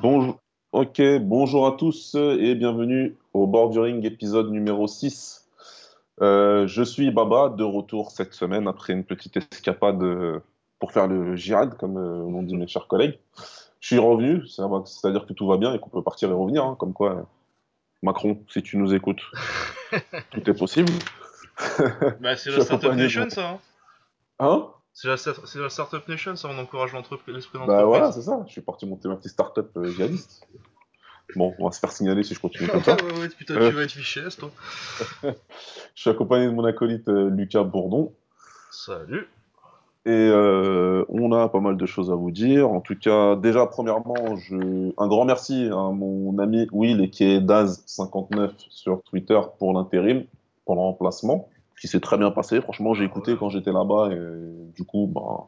Bonjour. Ok, bonjour à tous et bienvenue au Bordering épisode numéro 6. Euh, je suis Baba, de retour cette semaine après une petite escapade euh, pour faire le girade, comme euh, l'ont dit mes chers collègues. Je suis revenu, c'est- c'est-à-dire que tout va bien et qu'on peut partir et revenir, hein, comme quoi, Macron, si tu nous écoutes, tout est possible. Bah, c'est la Startup Nation, ça. Hein hein? C'est la, la Startup Nation, ça. On encourage l'entreprise, l'esprit Bah d'entreprise. voilà, c'est ça, je suis parti monter ma petite start-up euh. Bon, on va se faire signaler si je continue comme ça. ouais, ouais, putain, tu vas être fiché, toi. Je suis accompagné de mon acolyte euh, Lucas Bourdon. Salut. Et euh, on a pas mal de choses à vous dire. En tout cas, déjà, premièrement, je... un grand merci à mon ami Will et qui est Daz59 sur Twitter pour l'intérim, pour le remplacement, qui s'est très bien passé. Franchement, j'ai écouté quand j'étais là-bas et du coup, bah,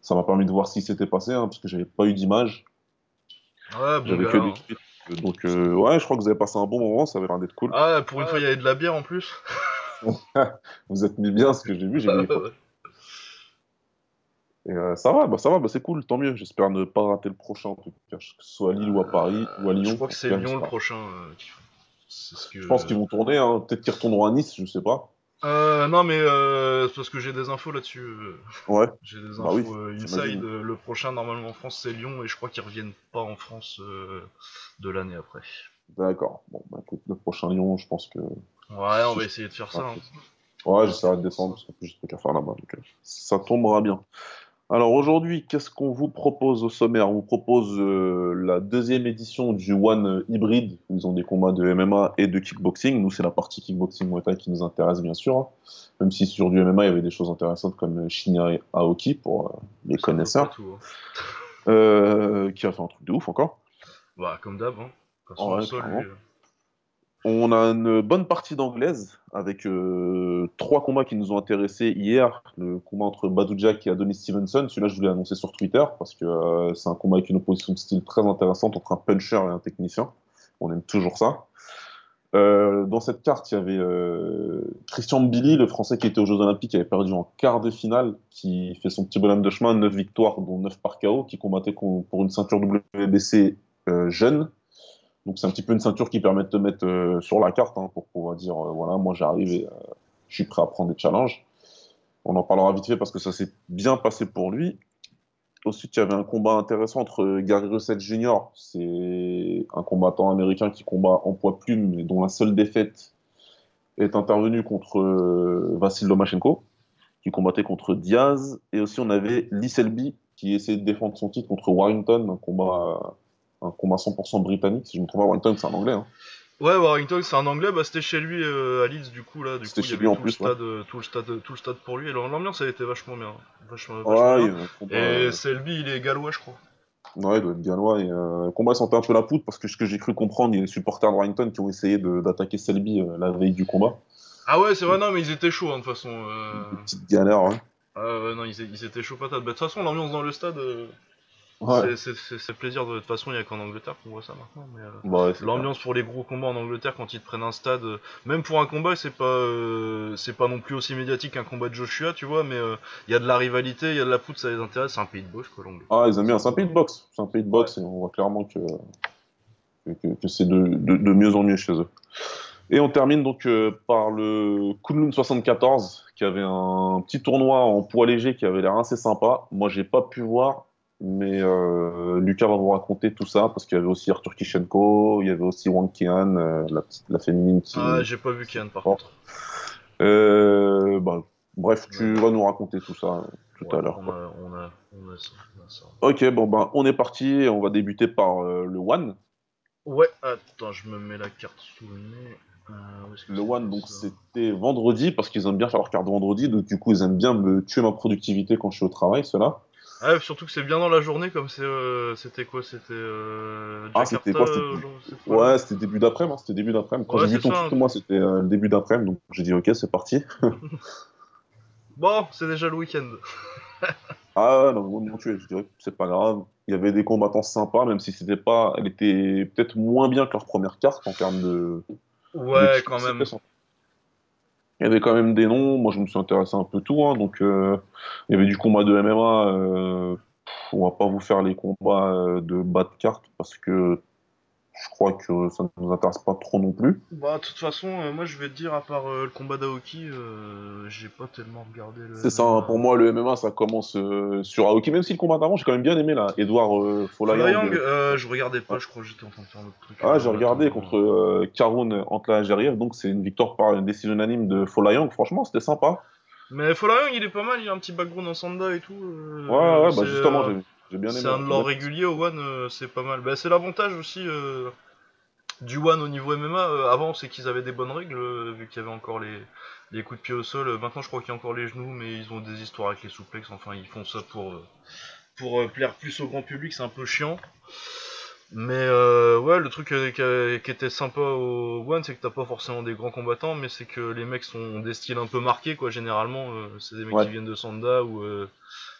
ça m'a permis de voir ce qui s'était passé, hein, parce que j'avais pas eu d'image. Ouais, bon J'avais gars. que hein. des tweets. Donc, euh, ouais, je crois que vous avez passé un bon moment, ça avait l'air d'être cool. Ah, pour une fois, il y avait de la bière en plus. Vous êtes mis bien ce que j'ai vu, j'ai. Et euh, ça va, bah, ça va, bah, c'est cool, tant mieux. J'espère ne pas rater le prochain, en tout cas, que ce soit à Lille ou à Paris ou à Lyon. Je crois que c'est Lyon le prochain. euh, qui- C'est ce que... Je pense qu'ils vont tourner, hein. peut-être qu'ils retourneront à Nice, je sais pas. Euh, non, mais euh, c'est parce que j'ai des infos là-dessus. euh, Ouais, J'ai des Bah infos oui, euh, inside. j'imagine. euh, le prochain, normalement, en France, c'est Lyon. Et je crois qu'ils reviennent pas en France euh, de l'année après. d'accord. Bon, bah écoute, le prochain Lyon, je pense que. Ouais, on va essayer de faire ça. hein. Ouais, j'essaierai de descendre, parce qu'en plus, j'ai des trucs à faire là-bas, donc euh, ça tombera bien. Alors aujourd'hui, qu'est-ce qu'on vous propose au sommaire? On vous propose euh, la deuxième édition du One Hybrid, où ils ont des combats de MMA et de kickboxing. Nous, c'est la partie kickboxing Muay Thai qui nous intéresse, bien sûr. hein. Même si sur du MMA, il y avait des choses intéressantes comme euh, Shinya Aoki, pour euh, les connaisseurs, tout, hein. euh, qui a fait un truc de ouf encore. Bah, comme d'hab. Hein. Façon, Ouais, le sol, clairement. lui, euh, On a une bonne partie d'anglaise avec euh, trois combats qui nous ont intéressés hier. Le combat entre Badou Jack et Adonis Stevenson. Celui-là, je voulais annoncer sur Twitter parce que euh, c'est un combat avec une opposition de style très intéressante entre un puncher et un technicien. On aime toujours ça. Euh, dans cette carte, il y avait Christian Billy, le Français qui était aux Jeux Olympiques, qui avait perdu en quart de finale, qui fait son petit bonhomme de chemin, 9 victoires, dont 9 par KO, qui combattait pour une ceinture WBC jeune. Donc c'est un petit peu une ceinture qui permet de te mettre euh, sur la carte hein, pour pouvoir dire euh, voilà, moi j'arrive et euh, je suis prêt à prendre des challenges. On en parlera vite fait parce que ça s'est bien passé pour lui. Ensuite, il y avait un combat intéressant entre Gary Russell Jr., c'est un combattant américain qui combat en poids plume, mais dont la seule défaite est intervenue contre Vassil Lomachenko, qui combattait contre Diaz. Et aussi, on avait Lee Selby, qui essayait de défendre son titre contre Warrington, un combat, un combat 100% britannique. Si je me trompe pas, Warrington, c'est un anglais. Hein. Ouais, Warrington, c'est un anglais, bah c'était chez lui euh, à Leeds, du coup, là. Du C'était il chez lui en plus, le stade, euh, tout, le stade, tout le stade pour lui. Et l'ambiance, elle était vachement bien. Vachement, vachement Ouais, il bien. Et euh, Selby, il est gallois, je crois. ouais, il doit être gallois. Et, euh, le combat sentait un peu la poudre parce que ce que j'ai cru comprendre, il y a les supporters de Warrington qui ont essayé d'attaquer Selby euh, la veille du combat. Ah ouais, c'est vrai, non, mais ils étaient chauds, hein, de toute façon. Une petite galère, ouais. Ah ouais, non, ils, ils étaient chauds patates. Bah, de toute façon, l'ambiance dans le stade, Ouais. c'est- plaisir. De... de toute façon, il y a qu'en Angleterre qu'on voit ça maintenant. Euh, Bah ouais. L'ambiance pour les gros combats en Angleterre quand ils te prennent un stade, euh, même pour un combat, c'est pas euh, c'est pas non plus aussi médiatique qu'un combat de Joshua, tu vois, mais euh, il y a de la rivalité, il y a de la poudre, ça les intéresse, c'est un pays de boxe quoi l'Angleterre. Ah, ils aiment bien. C'est un pays de boxe. C'est un pays de boxe et on voit clairement que, que, c'est de, de, de mieux en mieux chez eux. Et on termine donc par le Kunlun 74, qui avait un petit tournoi en poids léger qui avait l'air assez sympa. Moi, j'ai pas pu voir, mais euh, Lucas va vous raconter tout ça parce qu'il y avait aussi Arthur Kishenko, il y avait aussi Wang Qian, euh, la petite, la féminine qui. Ah, j'ai pas vu Kian par contre. Euh, bah, bref, tu Ouais. vas nous raconter tout ça tout Ouais, à l'heure. On quoi. a, on, a, on, a ça, on a ça. Ok, bon ben, on est parti. et On va débuter par le One. Ouais, attends, je me mets la carte sous le nez. Euh, Le One, donc c'était vendredi, parce qu'ils aiment bien faire leur carte vendredi, donc du coup ils aiment bien me tuer ma productivité quand je suis au travail, cela. Ah, surtout que c'est bien dans la journée, comme c'est, euh, c'était quoi C'était euh, Ah, c'était quoi C'était- euh, Ouais, c'était début d'après-midi, hein, c'était début d'après-midi. Quand Ouais, j'ai vu ton ça, tweet, hein. moi c'était euh, le début d'après-midi, donc j'ai dit ok, c'est parti. Bon, c'est déjà le week-end. Ah ouais, non, moi, mon tuer, je dirais que c'est pas grave. Il y avait des combattants sympas, même si c'était pas. Elle était peut-être moins bien que leur première carte en termes de. Ouais, de- quand même. Il y avait quand même des noms, moi je me suis intéressé un peu tout, hein, donc euh, il y avait du combat de MMA, euh, on va pas vous faire les combats euh, de bas de carte parce que je crois que ça ne nous intéresse pas trop non plus. Bah, de toute façon, euh, moi je vais te dire, à part euh, le combat d'Aoki, euh, j'ai pas tellement regardé le. C'est ça, hein, pour moi, le MMA, ça commence sur Aoki, même si le combat d'avant, j'ai quand même bien aimé là. Edouard Folayang. Folayang, euh, je regardais pas, je crois que j'étais en train de faire un autre truc. Ah, j'ai regardé contre Karoun Antla Geriev, donc c'est une victoire par décision unanime de Folayang. Franchement, c'était sympa. Mais Folayang, il est pas mal, il a un petit background en Sanda et tout. Ouais, ouais, bah justement, j'ai j'ai bien aimé. C'est un de leurs réguliers au One, euh, c'est pas mal. Bah, c'est l'avantage aussi euh, du One au niveau MMA. euh, avant, c'est qu'ils avaient des bonnes règles, vu qu'il y avait encore les, les coups de pied au sol. Maintenant, je crois qu'il y a encore les genoux, mais ils ont des histoires avec les souplexes. Enfin, ils font ça pour, pour plaire plus au grand public, c'est un peu chiant. Mais euh, ouais, le truc euh, qui, qui était sympa au One, c'est que t'as pas forcément des grands combattants, mais c'est que les mecs sont des styles un peu marqués, quoi. Généralement, c'est des mecs Ouais. qui viennent de Sanda ou euh,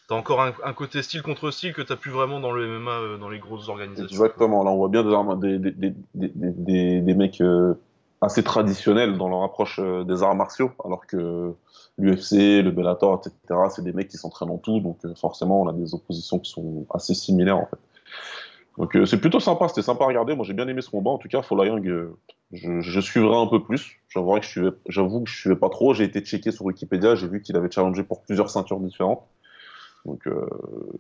t'as encore un, côté style contre style que t'as plus vraiment dans le MMA, euh, dans les grosses organisations. Exactement, là on voit bien des, mecs euh, assez traditionnels dans leur approche euh, des arts martiaux, alors que l'UFC, le Bellator, etc., c'est des mecs qui s'entraînent en tout, donc forcément on a des oppositions qui sont assez similaires en fait. Donc c'est plutôt sympa, c'était sympa à regarder, moi j'ai bien aimé ce combat, en tout cas Folayang, je, suivrai un peu plus, j'avoue que je suivais, suivais pas trop, j'ai été checké sur Wikipédia, j'ai vu qu'il avait challengé pour plusieurs ceintures différentes. Donc, euh,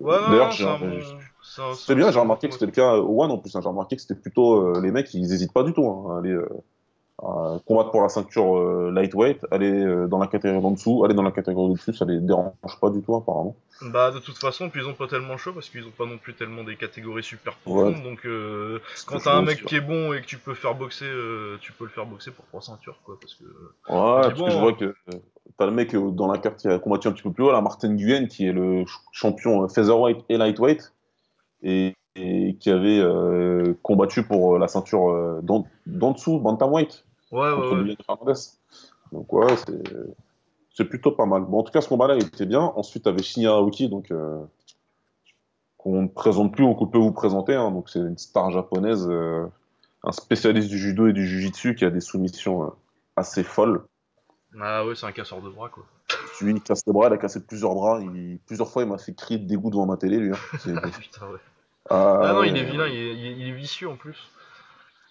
Ouais, D'ailleurs, c'est bien, j'ai remarqué que c'était le cas au One en plus. hein, j'ai remarqué que c'était plutôt euh, les mecs, ils hésitent pas du tout hein, à aller euh, à combattre pour la ceinture euh, lightweight, aller euh, dans la catégorie d'en dessous, aller dans la catégorie au-dessus, ça les dérange pas du tout apparemment. Bah de toute façon, puis ils ont pas tellement le choix parce qu'ils ont pas non plus tellement des catégories super profondes. Ouais. Donc euh, quand t'as un mec qui est bon et que tu peux faire boxer, euh, tu peux le faire boxer pour trois ceintures quoi. Parce que Ouais, parce bon, que je vois que euh, t'as le mec euh, dans la carte qui a combattu un petit peu plus haut, là, Martin Nguyen, qui est le ch- champion euh, featherweight et lightweight, et, et qui avait euh, combattu pour la ceinture d'en dessous, bantamweight, ouais ouais contre ouais. Donc ouais, c'est plutôt pas mal. Bon, en tout cas, ce combat-là, il était bien. Ensuite, t'avais Shinya Aoki, donc qu'on ne présente plus, on peut vous présenter. hein. donc c'est une star japonaise, euh, un spécialiste du judo et du jujitsu qui a des soumissions euh, assez folles. Ah ouais, c'est un casseur de bras quoi. Celui, il casse les bras, il a cassé plusieurs bras. Il- plusieurs fois, il m'a fait crier de dégoût devant ma télé, lui. hein. C'est- Putain ouais. Ah, Ah non, ouais, il est vilain, il est, il vicieux en plus.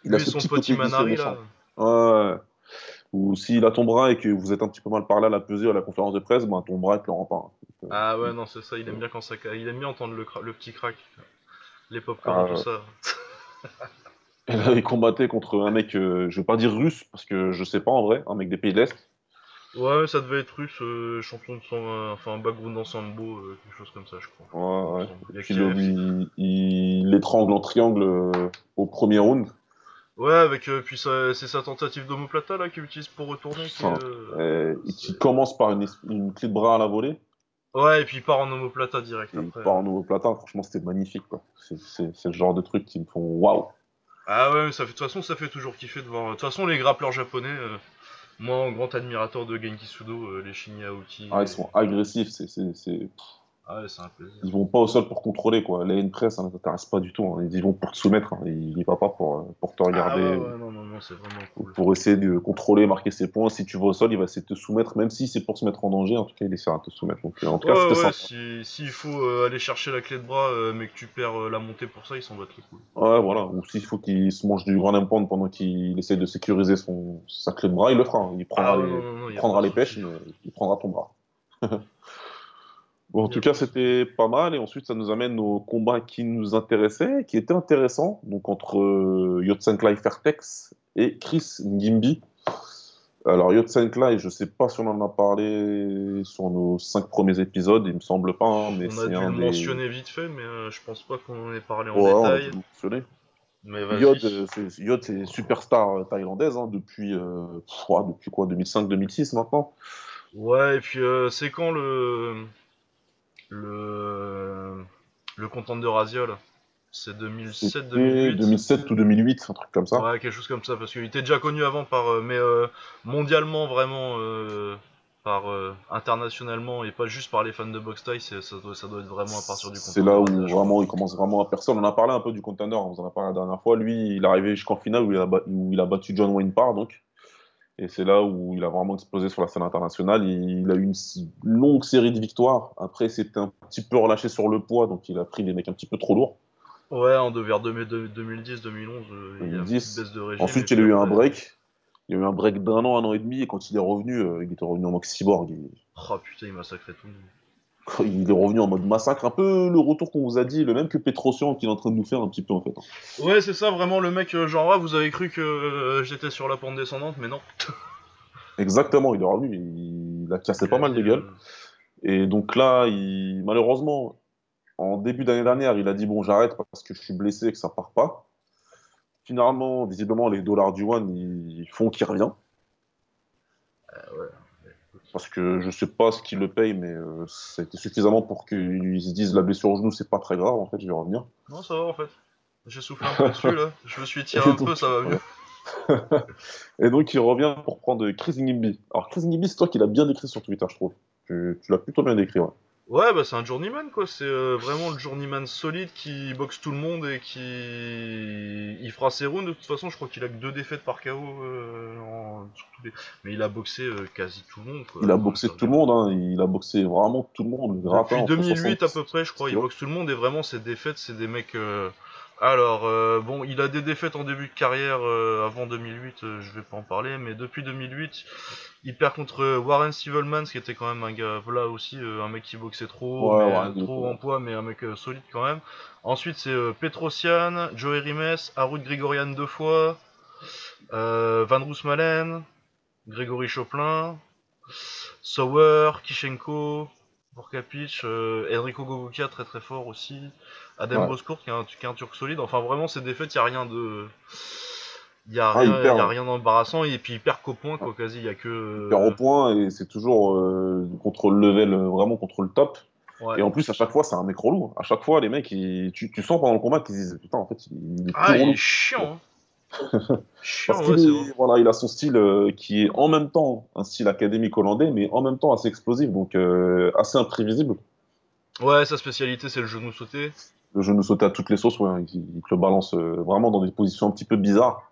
Il a Lui et ce son petit Manari là. Ouais. Ou s'il a ton bras et que vous êtes un petit peu mal parlé à la pesée à la conférence de presse, ben ton bras, il te le rend pas. hein. Ah ouais non c'est ça, il aime bien quand ça, il aime bien entendre le, cra- le petit crack, les popcorn Ah, tout ça. Et là, il combattait contre un mec, euh, je vais pas dire russe, parce que je sais pas en vrai, un mec des pays de l'Est. Ouais, ça devait être russe, euh, champion de sang, euh, enfin un background en sambo, euh, quelque chose comme ça, je crois. Ouais, ouais. Il il, en triangle euh, au premier round. Ouais, avec puis c'est sa tentative d'omoplata là qu'il utilise pour retourner. Enfin, et qui commence par une, une clé de bras à la volée. Ouais, et puis il part en omoplata direct Et il après. part en platin. Franchement, c'était magnifique. quoi. C'est le genre de truc qui me font waouh. Ah ouais, mais ça fait, de toute façon, ça fait toujours kiffer de voir. De toute façon, les grappleurs japonais, moi, grand admirateur de Genki Sudo, euh, les Shinya Aoki. Ah, ils sont agressifs. c'est- Ah ouais, c'est un plaisir. Ils vont pas au sol pour contrôler. quoi. Les press, ça ne t'intéresse pas du tout. hein. Ils vont pour te soumettre. hein. Ils y vont pas pour, euh, pour te Ah regarder. ouais, ouais, non, non, non, c'est vraiment cool. pour essayer de contrôler, marquer ses points. Si tu vas au sol, il va essayer de te soumettre, même si c'est pour se mettre en danger. En tout cas, il essaiera de te soumettre. Donc, euh, en tout cas, Ouais, sympa. si- s'il faut euh, aller chercher la clé de bras, euh, mais que tu perds euh, la montée pour ça, ils s'en battent les couilles. Ouais, voilà. Ou s'il faut qu'il se mange du grand pound pendant qu'il essaie de sécuriser son, sa clé de bras, il le fera. hein. Il prendra Ah les, non, non, non, y il prendra les pêches, mais il prendra ton bras. Bon, en tout cas, c'était pas mal. Et ensuite, ça nous amène au combat qui nous intéressait, qui était intéressant. Donc, entre euh, Yotsenklai Fertex et Chris Ngimbi. Alors, Yotsenklai, je sais pas si on en a parlé sur nos cinq premiers épisodes, il me semble pas, hein, mais On a dû un le des... mentionner vite fait, mais euh, je pense pas qu'on en ait parlé en Ouais, on a détail. dû. Mais vas-y. Yod, euh, c'est Yod, c'est superstar euh, thaïlandaise hein, depuis, euh, pff, depuis quoi 2005-2006 maintenant Ouais, et puis euh, c'est quand le. Le. Le content de Razia là C'est C'était 2007-2008 2007 ou 2008, un truc comme ça. Ouais, quelque chose comme ça, parce qu'il était déjà connu avant par. euh, mais euh, mondialement, vraiment. euh, par euh, internationalement et pas juste par les fans de boxe c'est- ça, doit, ça doit être vraiment à partir du C'est content là où vraiment il commence vraiment à personne. On a parlé un peu du contender, on vous en a parlé la dernière fois. Lui, il est arrivé jusqu'en finale où il a, où il a battu John Wayne Parr, donc. Et c'est là où il a vraiment explosé sur la scène internationale. Il, a eu une longue série de victoires. Après, c'était un petit peu relâché sur le poids, donc il a pris des mecs un petit peu trop lourds. Ouais, en vers 2010-2011, euh, il y a une petite 2010. baisse de régime. Ensuite, il a eu un break. Il y a eu un break d'un an, un an et demi, et quand il est revenu, euh, il était revenu en mode cyborg. Il, Oh putain, il massacrait tout le monde. il est revenu en mode massacre, un peu le retour qu'on vous a dit, le même que Petrosian qu'il est en train de nous faire un petit peu en fait. hein. Ouais, c'est ça, vraiment, le mec, euh, genre, ah, vous avez cru que euh, j'étais sur la pente descendante, mais non. Exactement, il est revenu, il, il a cassé pas mal de euh, Et donc là, il, malheureusement, en début d'année dernière, il a dit bon, j'arrête parce que je suis blessé et que ça part pas. Finalement, visiblement, les dollars du One, ils font qu'il revient. ouais. Parce que je sais pas ce qui le paye, mais euh, ça a été suffisamment pour qu'ils se disent la blessure au genou, c'est pas très grave, en fait, je vais revenir. Non, ça va en fait. J'ai soufflé un peu dessus là. Je me suis tiré un peu, ça va mieux. Et donc, il revient pour prendre Chris Ngimbi. Alors, Chris Ngimbi, c'est toi qui l'as bien décrit sur Twitter, je trouve. Tu, tu l'as plutôt bien décrit, ouais. Ouais, bah c'est un journeyman quoi. C'est euh, vraiment le journeyman solide qui boxe tout le monde et qui. Il fera ses rounds. De toute façon, je crois qu'il a que deux défaites par KO. euh, en- sur tous les- Mais il a boxé euh, quasi tout le monde quoi. Il a boxé tout le monde, hein. il a boxé vraiment tout le monde. Depuis entre 2008 à peu 60 près, je crois, il boxe tout le monde et vraiment ses défaites, c'est des mecs. Euh, Alors, euh, bon, il a des défaites en début de carrière euh, avant 2008, euh, je vais pas en parler, mais depuis 2008, il perd contre Warren Stivelman, qui était quand même un gars, là aussi, euh, un mec qui boxait trop, Ouais, mais ouais, euh, il trop en poids, mais un mec euh, solide quand même. Ensuite, c'est euh, Petrosian, Joey Rimes, Harut Grigorian deux fois, euh, Van Roosmalen, Grégory Choplin, Sauer, Kishenko, Vorkapic, euh, Enrico Gogukia très très fort aussi, Adem Ouais. Bozkurt qui est, un, qui est un turc solide. Enfin vraiment ces défaites, il y a rien de il a Ah, il rien, perd. y a rien d'embarrassant et puis il perd qu'au point quoi quasi, il y a que Il perd au point et c'est toujours euh, contre le level, euh, vraiment contre le top. Ouais. Et en plus, à chaque fois, c'est un mec relou. À chaque fois, les mecs, ils- tu, tu sens pendant le combat qu'ils disent Putain, en fait, il est Ah, il est chiant. Chiant, Parce ouais, est- voilà, il a son style euh, qui est en même temps un style académique hollandais, mais en même temps assez explosif, donc euh, assez imprévisible. Ouais, sa spécialité c'est le genou sauté. Le genou sauté à toutes les sauces, ouais, il, il te le balance euh, vraiment dans des positions un petit peu bizarres.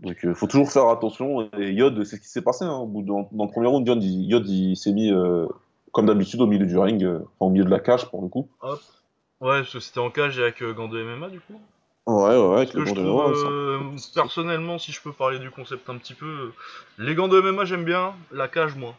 Donc il faut toujours faire attention. Et Yod, c'est ce qui s'est passé. hein, au bout de- dans, dans le premier round, Yod, il, Yod, il s'est mis, comme d'habitude, au milieu du ring, enfin, au milieu de la cage pour le coup. Hop. Ouais, parce que c'était en cage et avec gants de MMA du coup. Ouais, ouais, avec le que je trouve, ça. euh, personnellement, si je peux parler du concept un petit peu, euh, les gants de MMA j'aime bien, la cage moi.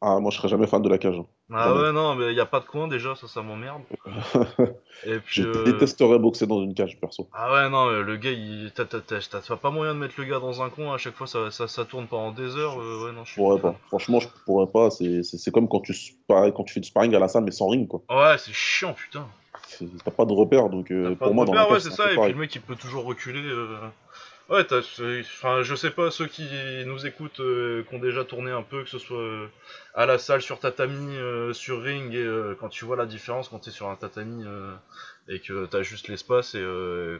Ah, moi, je serais jamais fan de la cage. hein. Ah Jamais. ouais, non, mais y a pas de coin déjà, ça, ça m'emmerde. Et puis, Je euh... détesterais boxer dans une cage, perso. ah ouais, non, le gars, il... t'as, t'as, t'as, t'as- t'as pas moyen de mettre le gars dans un coin, à chaque fois ça, ça, ça tourne pendant des heures, euh, ouais, non, je Je suis pas pourrais fan. pas. Franchement, je pourrais pas. C'est c'est- c'est comme quand tu, spar- quand tu fais du sparring à la salle, mais sans ring, quoi. Ouais, c'est chiant, putain. T'as pas de repère, donc euh, pour de moi, dans repère, ouais, cage, c'est ça, et puis le mec, il peut toujours reculer. euh. Ouais, enfin, je sais pas, ceux qui nous écoutent, euh, qui ont déjà tourné un peu, que ce soit euh, à la salle, sur tatami, euh, sur ring, et quand tu vois la différence quand t'es sur un tatami et que t'as juste l'espace, et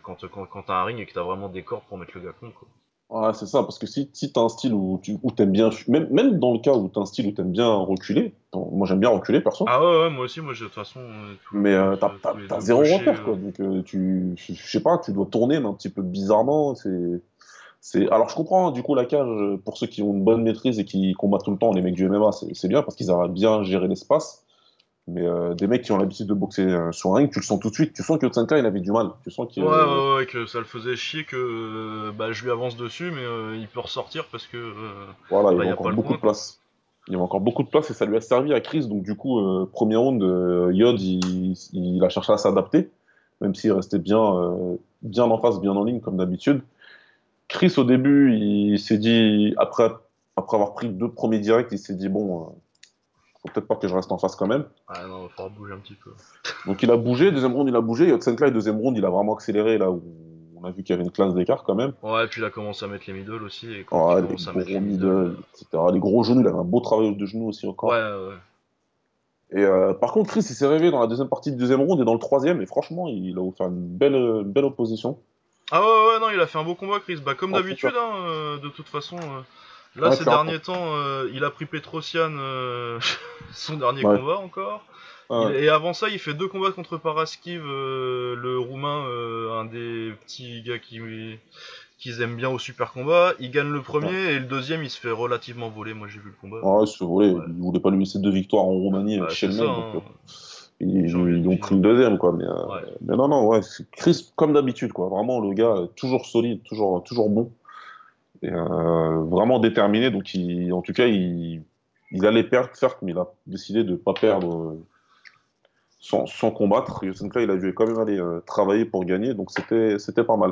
quand, quand, quand t'as un ring et que t'as vraiment des cordes pour mettre le gars con, quoi. Ouais, c'est ça, parce que si, si t'as un style où tu où t'aimes bien, même, même dans le cas où t'as un style où t'aimes bien reculer, bon, moi j'aime bien reculer perso, Ah ouais, ouais, moi aussi, moi, de toute façon, euh, mais euh, t'as deux zéro repère, euh. quoi. Donc tu, tu, je sais pas, tu dois tourner mais un petit peu bizarrement. C'est, alors je comprends, hein, du coup la cage euh, pour ceux qui ont une bonne maîtrise et qui combattent tout le temps, les mecs du MMA, c'est c'est bien parce qu'ils arrivent à bien gérer l'espace. Mais euh, des mecs qui ont l'habitude de boxer euh, sur un ring, tu le sens tout de suite. Tu sens que Tsanka il avait du mal. Tu sens qu'il Ouais, ouais, ouais, que ça le faisait chier que euh, bah, je lui avance dessus, mais euh, il peut ressortir parce que euh, Voilà, il y bah, y a encore beaucoup coin, de quoi. place. Il y avait encore beaucoup de place et ça lui a servi à Chris. Donc, du coup, euh, premier round, euh, Yod, il, il a cherché à s'adapter, même s'il restait bien, euh, bien en face, bien en ligne, comme d'habitude. Chris, au début, il s'est dit, après, après avoir pris deux premiers directs, il s'est dit, bon, euh, faut peut-être pas que je reste en face quand même. Ah non, il va falloir bouger un petit peu. Donc, il a bougé. Deuxième round, il a bougé. Et deuxième round, il a vraiment accéléré, là où on a vu qu'il y avait une classe d'écart quand même. Ouais, et puis il a commencé à mettre les middle aussi, et quand Ouais, il les à mettre les middle, middle. etc. Les gros genoux, il avait un beau travail de genoux aussi encore. Ouais, ouais. Et euh, par contre, Chris, il s'est réveillé dans la deuxième partie du deuxième round et dans le troisième, et franchement, il a offert une belle, euh, belle opposition. Ah ouais, ouais, non, il a fait un beau combat, Chris. Bah, comme d'habitude, hein, euh, de toute façon. euh, là, Ouais, ces derniers temps, euh, il a pris Petrosian, euh, son dernier Ouais. combat encore. Ouais. Il- et avant ça, il fait deux combats contre Paraskiv, euh, le roumain, euh, un des petits gars qui, qu'ils aiment bien au super combat. Il gagne le premier et le deuxième, il se fait relativement voler. Moi, j'ai vu le combat. Ah ouais, se voler. Ouais. Ils voulaient pas lui laisser deux victoires en Roumanie Bah, chez le mec. hein. ils, ont pris le deuxième, quoi. Mais, non, non, ouais, c'est Chris, comme d'habitude, quoi. Vraiment, le gars, toujours solide, toujours, toujours bon. Et euh, vraiment déterminé. Donc, il, en tout cas, il, il allait perdre, certes, mais il a décidé de ne pas perdre euh, sans, sans combattre. Yosenka, il a dû quand même aller euh, travailler pour gagner. Donc, c'était c'était pas mal.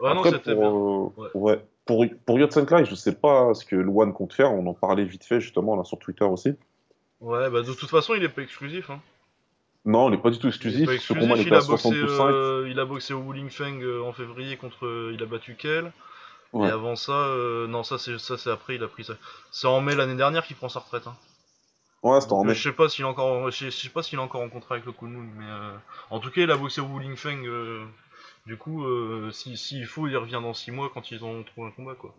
Ouais, non, Après, bien. pour, euh, Ouais. ouais, pour, pour je sais pas ce que Luan compte faire. On en parlait vite fait, justement, là, sur Twitter aussi. Ouais, bah de toute façon, il est pas exclusif. Hein. Non, il n'est pas du tout est exclusif. pas Ce combat, il exclusif. a boxé, 72,5. euh, il a boxé au Wuling Feng en février contre. il a battu Kel. Ouais. Et avant ça, euh, non, ça c'est ça c'est après. Il a pris ça. C'est en mai l'année dernière qu'il prend sa retraite. Hein. Ouais, c'était en euh, mai. je sais pas s'il est encore, je sais, pas s'il est encore en contrat avec le Kunlun, mais euh, en tout cas, il a boxé au Wuling Feng. euh, du coup, euh, si s'il faut, il revient dans 6 mois quand ils ont trouvé un combat, quoi.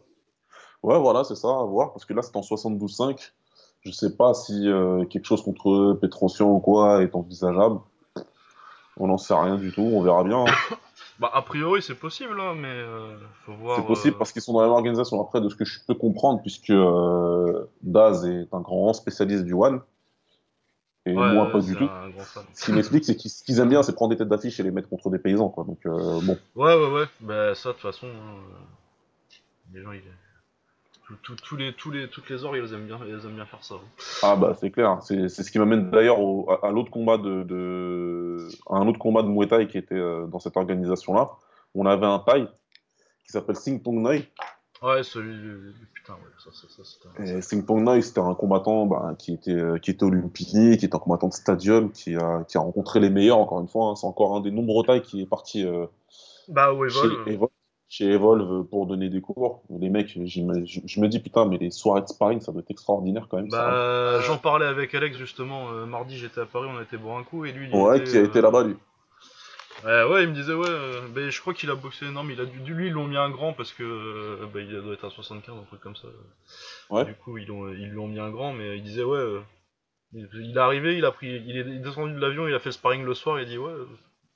Ouais, voilà, c'est ça, à voir. Parce que là, c'est en 72,5. Je sais pas si quelque chose contre Petrosian ou quoi est envisageable. On n'en sait rien du tout, on verra bien. hein. Bah, a priori, c'est possible, hein, mais euh, faut voir. C'est possible euh, parce qu'ils sont dans la même organisation. Après, de ce que je peux comprendre, puisque euh, Daz est un grand spécialiste du One, et Ouais, moi pas du tout. Ce qui m'explique, c'est qu'ils ce qu'ils aiment bien, c'est prendre des têtes d'affiche et les mettre contre des paysans, quoi. Donc, euh, bon. Ouais, ouais, ouais. Bah, ça, de toute façon, hein, les gens, ils... tout- tout- tous les, tous les, toutes les ors, ils aiment bien, ils aiment bien faire ça. hein. Ah bah c'est clair, c'est c'est ce qui m'amène d'ailleurs au- à, à l'autre combat de, de à un autre combat de Muay Thai qui était euh, dans cette organisation-là. On avait un Thaï qui s'appelle Sing Tong Nai. Ouais, celui, du- putain, ouais, ça, ça, ça, c'était un- Et Sing Tong Nai, c'était un combattant bah, qui était euh, qui était olympique, qui était un combattant de stadium, qui a qui a rencontré les meilleurs encore une fois. hein. C'est encore un des nombreux Thaïs qui est parti euh, Bah, chez. Evolve, chez Evolve pour donner des cours. Les mecs, je, me dis putain, mais les soirées de sparring, ça doit être extraordinaire quand même. ça. Bah, j'en parlais avec Alex justement. euh, mardi, j'étais à Paris, on a été boire un coup et lui, il Ouais, était, qui a été euh, là-bas lui. Ouais, ouais, il me disait, ouais, euh, bah, je crois qu'il a boxé. Non, mais il a dû, lui, ils l'ont mis un grand parce que euh, bah, il doit être à 75, un truc comme ça. Ouais. Du coup, ils, l'ont- ils lui ont mis un grand, mais il disait, ouais, euh, il est arrivé, il a pris, il est descendu de l'avion, il a fait le sparring le soir, il a dit, ouais, euh,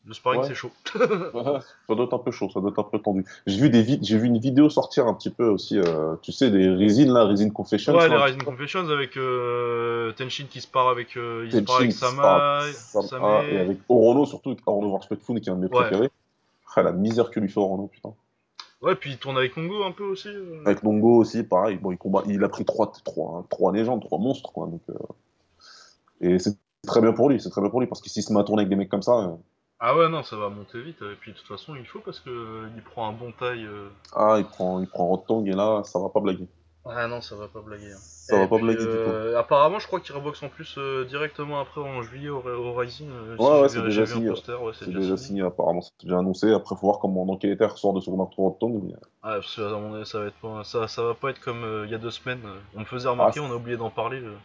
le sparring Ouais. c'est chaud. Ouais, ça doit être un peu chaud, ça doit être un peu tendu. J'ai vu des vid- j'ai vu une vidéo sortir un petit peu aussi, euh, tu sais, des Resin là, Resin Confessions. Ouais, les peu. Confessions avec euh, Tenshin qui se part avec, euh, il se part Tenshin avec Sama, Sam- Samé. ah, et avec Orono surtout, Orono Warspetfun qui est un de mes Ouais. préférés. Ah, la misère que lui fait Orono, putain. Ouais, puis il tourne avec Mongo un peu aussi. euh. Avec Nongo aussi, pareil, bon, il, combat, il a pris trois, trois, trois légendes, trois monstres, quoi. Donc, euh, Et c'est très bien pour lui, c'est très bien pour lui, parce que s'il se met à tourner avec des mecs comme ça, Ah ouais, non, ça va monter vite. Et puis de toute façon, il faut parce que euh, il prend un bon taille. euh. ah, il prend, il prend Rotong, et là, ça va pas blaguer. Ah non, ça va pas blaguer. hein. Ça Et va pas puis, blaguer du tout. euh, Apparemment, je crois qu'il reboxe en plus euh, directement après en juillet au, au Rising. euh, si Ouais, ouais, j'ai c'est vu- déjà j'ai vu un signé. poster, ouais, c'est C'est déjà, déjà signé. signé, apparemment, c'est déjà annoncé. Après, faut voir comment, dans quel état ressort de ce contre Rotong. mais- Ah, parce que à mon avis, ça va être pas, ça, ça va pas être comme euh, il y a deux semaines. On me faisait remarquer, Ah, on a oublié d'en parler. euh,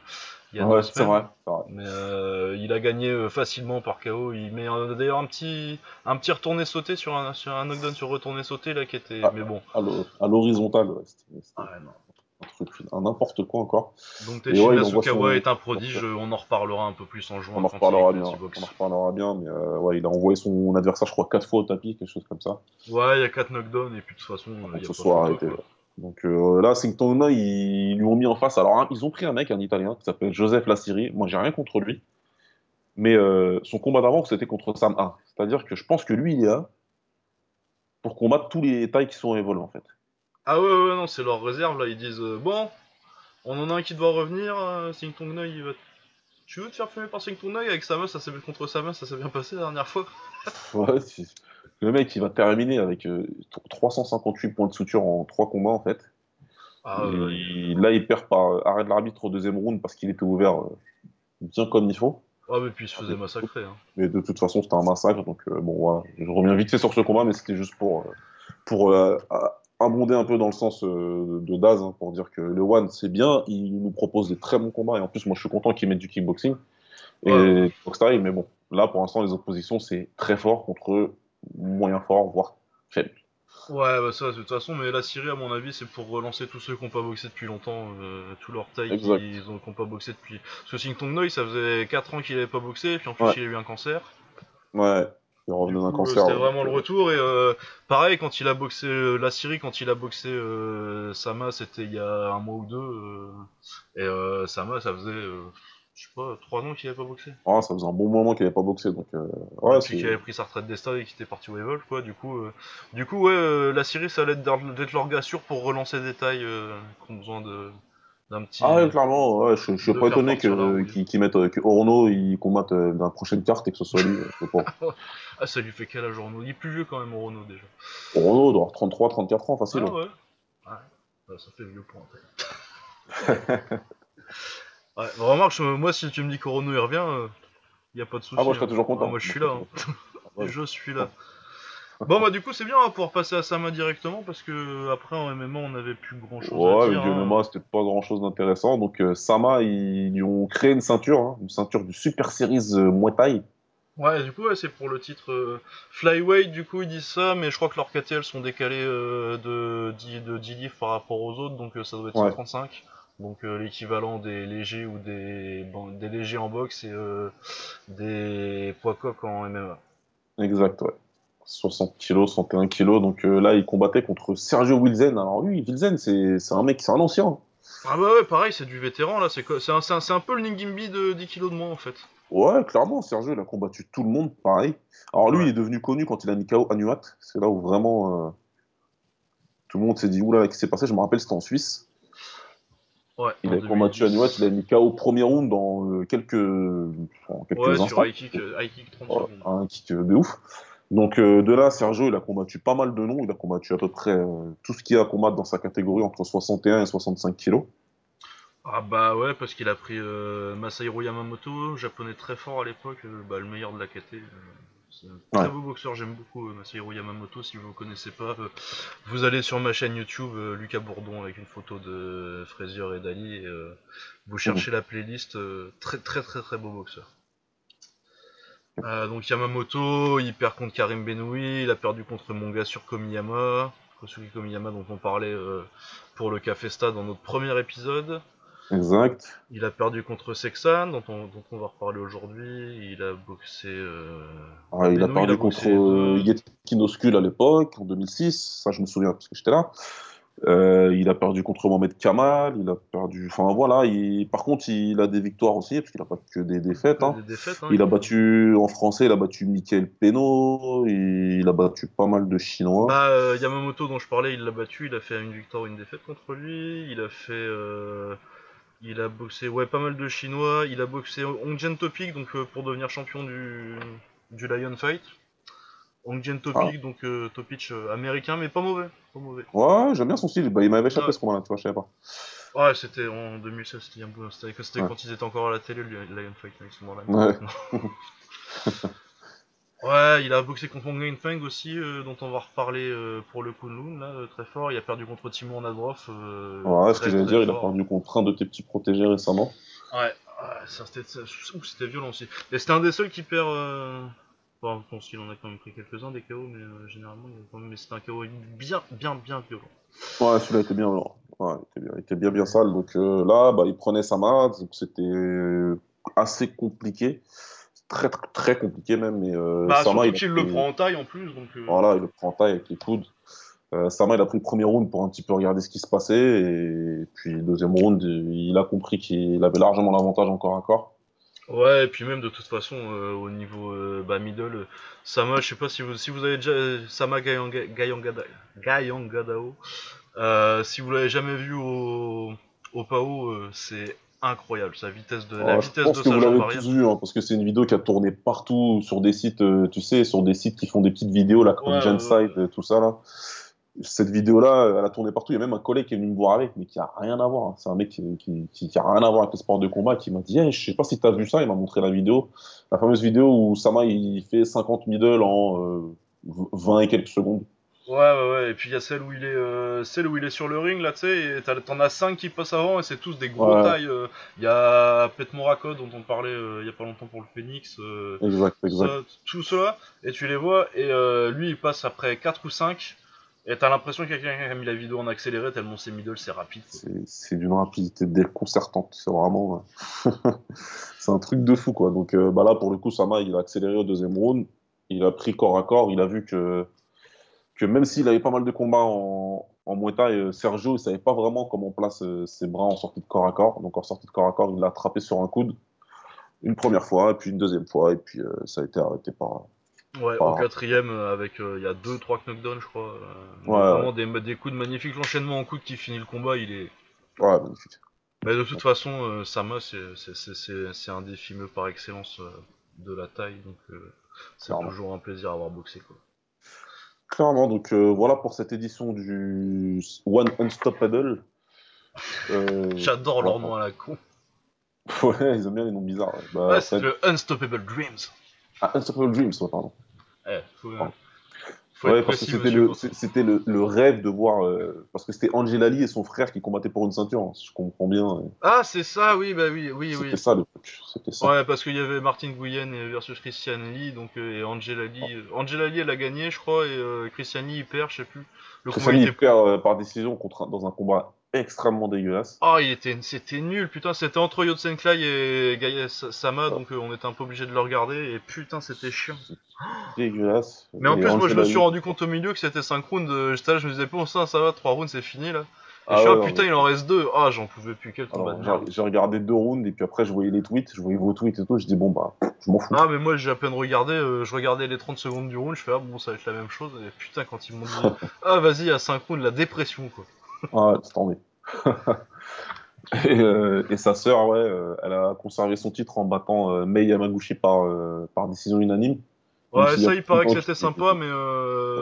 il y a Ouais, c'est vrai. Mais euh, il a gagné euh, facilement par KO. Il met euh, d'ailleurs un petit, un petit retourné sauté sur un, sur un knockdown sur retourné sauté là qui était. Ah. Mais bon. À l'ho- à l'horizontale, ouais, Ah, un truc, un n'importe quoi encore. Donc Et Tenshin ouais, son- est un prodige. On en reparlera un peu plus en juin. On en reparlera bien, on en reparlera bien, mais euh, ouais, il a envoyé son adversaire, je crois, quatre fois au tapis, quelque chose comme ça. Ouais, il y a 4 knockdowns et puis de toute façon, il y a pas photo, arrêté. quoi. Donc euh, là, Singtona, ils, ils lui ont mis en face. Alors, hein, ils ont pris un mec, un Italien, qui s'appelle Joseph Lassiri. Moi, j'ai rien contre lui. Mais euh, son combat d'avant, c'était contre Sam A. C'est-à-dire que je pense que lui, il est là pour combattre tous les tailles qui sont évolués, en fait. Ah ouais, ouais, non, c'est leur réserve là. Ils disent euh, Bon, on en a un qui doit revenir. Euh, Sing Tongnoi, il va. Tu veux te faire fumer par Sing Tongnoi avec Sama ça s'est contre Sama, ça s'est bien passé la dernière fois. Ouais, le mec, il va terminer avec euh, 358 points de suture en trois combats, en fait. Ah Et ouais. il- là, il perd par euh, arrêt de l'arbitre au deuxième round parce qu'il était ouvert euh, bien comme il faut. Ouais, mais puis il se faisait massacrer. Hein. Mais de toute façon, c'était un massacre. Donc, euh, bon, voilà. Je reviens vite fait sur ce combat, mais c'était juste pour, euh, pour euh, abonder un peu dans le sens euh, de Daz, hein, pour dire que le One, c'est bien. Il nous propose des très bons combats. Et en plus, moi, je suis content qu'il mette du kickboxing et Ouais. style. Mais bon, là, pour l'instant, les oppositions, c'est très fort contre moyen fort, voire faible. Ouais, bah ça, de toute façon, mais la Syrie, à mon avis, c'est pour relancer tous ceux qui n'ont pas boxé depuis longtemps, euh, tout leur taille qui n'ont pas boxé depuis. Parce que Sing Tongnoi, ça faisait 4 ans qu'il avait pas boxé, puis en plus Ouais. il a eu un cancer. Ouais. Il revenait d'un cancer. C'était ouais. vraiment le retour et euh, pareil quand il a boxé euh, la Syrie, quand il a boxé euh, Sama, c'était il y a un mois ou deux et Sama ça faisait je sais pas trois ans qu'il avait pas boxé. ah, ça faisait un bon moment qu'il avait pas boxé. Donc, euh, ouais, Depuis qu'il avait pris sa retraite d'Esta et qu'il était parti au Evolve quoi. Du coup, euh, du coup ouais euh, la Syrie ça allait être d'être leur gars sûr pour relancer des tailles euh, qui ont besoin de d'un petit Ah ouais, clairement, ouais, je, je suis pas étonné qu'ils qu'ils mettent euh, que il combatte dans la prochaine carte et que ce soit lui. Ah ça lui fait quel âge Orono Il est plus vieux quand même Orono déjà. Orono doit avoir 33, 34 ans facile. Ah hein. ouais. Ouais. Ouais, ça fait vieux pour un. Ouais, remarque, moi, si tu me dis qu'Orono il revient, il y a pas de souci. Ah, moi je serais hein. toujours content. Ouais, moi, je suis là. je serais hein. Ouais. Je suis là. Bon, bah, du coup, c'est bien, va pouvoir passer à Sama directement parce que après en MMA, on n'avait plus grand chose Ouais, à dire. du hein. MMA, c'était pas grand chose d'intéressant. Donc, euh, Sama, ils, ils ont créé une ceinture, hein, une ceinture du Super Series euh, Muay Thai. Ouais, du coup, ouais, c'est pour le titre euh, Flyweight, du coup, ils disent ça, mais je crois que leurs KTL sont décalés euh, de, 10, de 10 livres par rapport aux autres, donc euh, ça doit être Ouais. 135. Donc euh, l'équivalent des légers ou des, bon, des légers en boxe et euh, des poids coques en MMA. Exact, ouais. 60 kilos, 61 kilos. Donc euh, là, il combattait contre Sergio Wilzen. Alors lui, Wilzen, c'est c'est un mec, c'est un ancien. Ah bah ouais, pareil, c'est du vétéran là, c'est un, c'est un, c'est un peu le Ningimbi de 10 kilos de moins en fait. Ouais, clairement, Sergio, il a combattu tout le monde, pareil. Alors lui, Ouais. il est devenu connu quand il a mis KO Anuat. C'est là où vraiment euh, tout le monde s'est dit, oula, qu'est-ce qui s'est passé? Je me rappelle, c'était en Suisse. Ouais, Il a combattu 2010. Anuat, il a mis KO au premier round dans euh, quelques, en quelques Ouais, sur instants. high kick, euh, high kick 30 Ouais, secondes. un kick euh, de ouf. Donc euh, de là, Sergio, il a combattu pas mal de noms. Il a combattu à peu près euh, tout ce qu'il y a à combattre dans sa catégorie entre 61 et 65 kilos. Ah bah ouais, parce qu'il a pris euh, Masahiro Yamamoto, japonais très fort à l'époque, euh, bah, le meilleur de la KT. C'est un très beau boxeur, j'aime beaucoup euh, Masahiro Yamamoto. Si vous ne connaissez pas, euh, vous allez sur ma chaîne YouTube, euh, Lucas Bourdon, avec une photo de Frazier et Dali, et vous cherchez la playlist. très très très très beau boxeur. Euh, donc Yamamoto, il perd contre Karim Benoui, il a perdu contre mon gars sur Komiyama, Kosugi Komiyama dont on parlait euh, pour le Café Stade dans notre premier épisode. Exact. Il a perdu contre Sexan, dont on, dont on va reparler aujourd'hui. Il a boxé. Euh... Ah, il a perdu il a contre euh. Yetkin Oskul à l'époque, en 2006. Ça, je me souviens parce que j'étais là. Euh, il a perdu contre Mohamed Kamal. Il a perdu. Enfin voilà. Il... Par contre, il a des victoires aussi parce qu'il a pas que des défaites. Hein. des défaites. Hein, Il a battu en français. Il a battu Michael Peno. Il a battu pas mal de Chinois. Bah, euh, Yamamoto, dont je parlais, il l'a battu. Il a fait une victoire, une défaite contre lui. Il a fait. euh, Il a boxé, ouais, pas mal de Chinois. Il a boxé Hongjen Topic, donc euh, pour devenir champion du, du Lion Fight. Hongjen Topic, donc euh, Topic euh, américain, mais pas mauvais. Pas mauvais. Ouais, j'aime bien son style. Bah, il m'avait échappé ce combat-là, tu vois, je savais pas. Ouais, c'était en 2016, c'était c'était c'était Ouais. quand ils étaient encore à la télé, le Lion Fight, à ce moment-là. Ouais. Ouais, il a boxé contre Wang Feng aussi, euh, dont on va reparler euh, pour le Kunlun, là, euh, très fort. Il a perdu contre Timon Nadrov. Ouais, ce que j'allais dire, il a perdu contre un de tes petits protégés récemment. Ouais, c'était violent aussi. Et c'était un des seuls qui perd. Bon, je pense qu'il en a quand même pris quelques-uns des KO, mais généralement, il a quand même... mais c'était un KO bien, bien, bien violent. Ouais, celui-là était bien, alors. ouais, il était bien, il était bien, bien sale. Donc là, bah, il prenait sa main, donc c'était assez compliqué, très, très, compliqué même. Mais euh, Bah, Sama, surtout qu'il le prend en taille en plus, donc. euh, Voilà, il le prend en taille avec les coudes. Euh, Sama, il a pris le premier round pour un petit peu regarder ce qui se passait, et puis le deuxième round, il a compris qu'il avait largement l'avantage encore à corps. Ouais, et puis même de toute façon, euh, au niveau euh, bah, middle, euh, Sama, je sais pas si vous, si vous avez déjà. euh, Sama Gayanga- Gayangada- Gayangadao, euh, si vous l'avez jamais vu au, au PAO, euh, c'est incroyable. Sa vitesse de, la Ah, je vitesse pense de que sa vous jambe l'avez arrière. tous vu, hein, parce que c'est une vidéo qui a tourné partout sur des sites, euh, tu sais, sur des sites qui font des petites vidéos là, comme Ouais, Genside, ouais, euh, tout ça là. Cette vidéo-là, elle a tourné partout. Il y a même un collègue qui est venu me voir avec, mais qui a rien à voir. hein. C'est un mec qui, qui, qui- qui a rien à voir avec le sport de combat, qui m'a dit, hey, je sais pas si t'as vu ça. Il m'a montré la vidéo, la fameuse vidéo où Sama il fait 50 middle en euh, 20 et quelques secondes. Ouais, ouais, ouais. Et puis il y a celle où il est, euh, celle où il est sur le ring là, tu sais, et t'as- t'en as 5 qui passent avant et c'est tous des gros Ouais. tailles. euh. Il y a Pet Morako dont on parlait euh, il y a pas longtemps pour le Phoenix. euh, Exact, exact. ça, tout cela, et tu les vois, et euh, lui il passe après 4 ou 5, et t'as l'impression qu'il y a quelqu'un qui a mis la vidéo en accéléré tellement c'est middle, c'est rapide. quoi. C'est c'est d'une rapidité déconcertante. C'est vraiment. euh, c'est un truc de fou, quoi. Donc euh, bah là, pour le coup, Sama, il a accéléré au deuxième round. Il a pris corps à corps. Il a vu que, que même s'il avait pas mal de combats en, en Muay Thai, euh, Sergio, il savait pas vraiment comment on place euh, ses bras en sortie de corps à corps. Donc en sortie de corps à corps, il l'a attrapé sur un coude une première fois, et puis une deuxième fois, et puis euh, ça a été arrêté par. Ouais, par- au quatrième, avec euh, il y a deux, trois knockdowns, je crois. euh, Ouais, vraiment des, des coups de magnifiques. L'enchaînement en coude qui finit le combat, il est. Ouais, magnifique. Mais de toute façon, Sama, c'est un défi fimeux par excellence de la taille, donc c'est toujours un plaisir à avoir boxé. Quoi. Clairement, donc euh, voilà pour cette édition du One Unstoppable. Euh, J'adore leur nom à la con. Ouais, ils aiment bien les noms bizarres. ouais. Bah, Ouais, c'est le Unstoppable Dreams. Ah, Unstoppable Dreams, ouais, pardon. Eh, faut, Pardon. Ouais, parce que c'était le, c'était le, le rêve de voir. euh, parce que c'était Angela Lee et son frère qui combattaient pour une ceinture, hein, si je comprends bien. Ah, c'est ça, oui, bah oui, oui, C'était oui. ça le truc. C'était ça. Ouais, parce qu'il y avait Martin Nguyen et- versus Christian Lee, donc euh, et Angela Lee. euh, Angela Lee, elle a gagné, je crois, et euh, Christian Lee, il perd, je sais plus. Le combat Christian était il perd par décision contre, dans un combat extrêmement dégueulasse. Ah, il était, c'était nul, putain, c'était entre Yotsenklai et Gaia Sa- Sama, donc euh, on était un peu obligé de le regarder, et putain, c'était chiant. Dégueulasse. Mais en Et plus, moi, je me suis rendu compte au milieu que c'était 5 rounds, euh, j'étais là, je me disais, bon, ça, ça va, 3 rounds, c'est fini, là. Et Ah je suis, ouais, ah, putain, il en reste 2. Ah, j'en pouvais plus, quel combat de j'ai regardé deux rounds et puis après je voyais les tweets, je voyais vos tweets et tout, je dis bon bah je m'en fous. Ah, mais moi, j'ai à peine regardé, euh, je regardais les 30 secondes du round, je fais, ah, bon, ça va être la même chose, et putain, quand ils m'ont dit, ah, vas-y, à 5 rounds, la dépression, quoi. Ah, c'est tombé. et, euh, et sa sœur, ouais, euh, elle a conservé son titre en battant euh, Mei Yamaguchi par, euh, par décision unanime. Ouais, ça, il paraît que c'était sympa, mais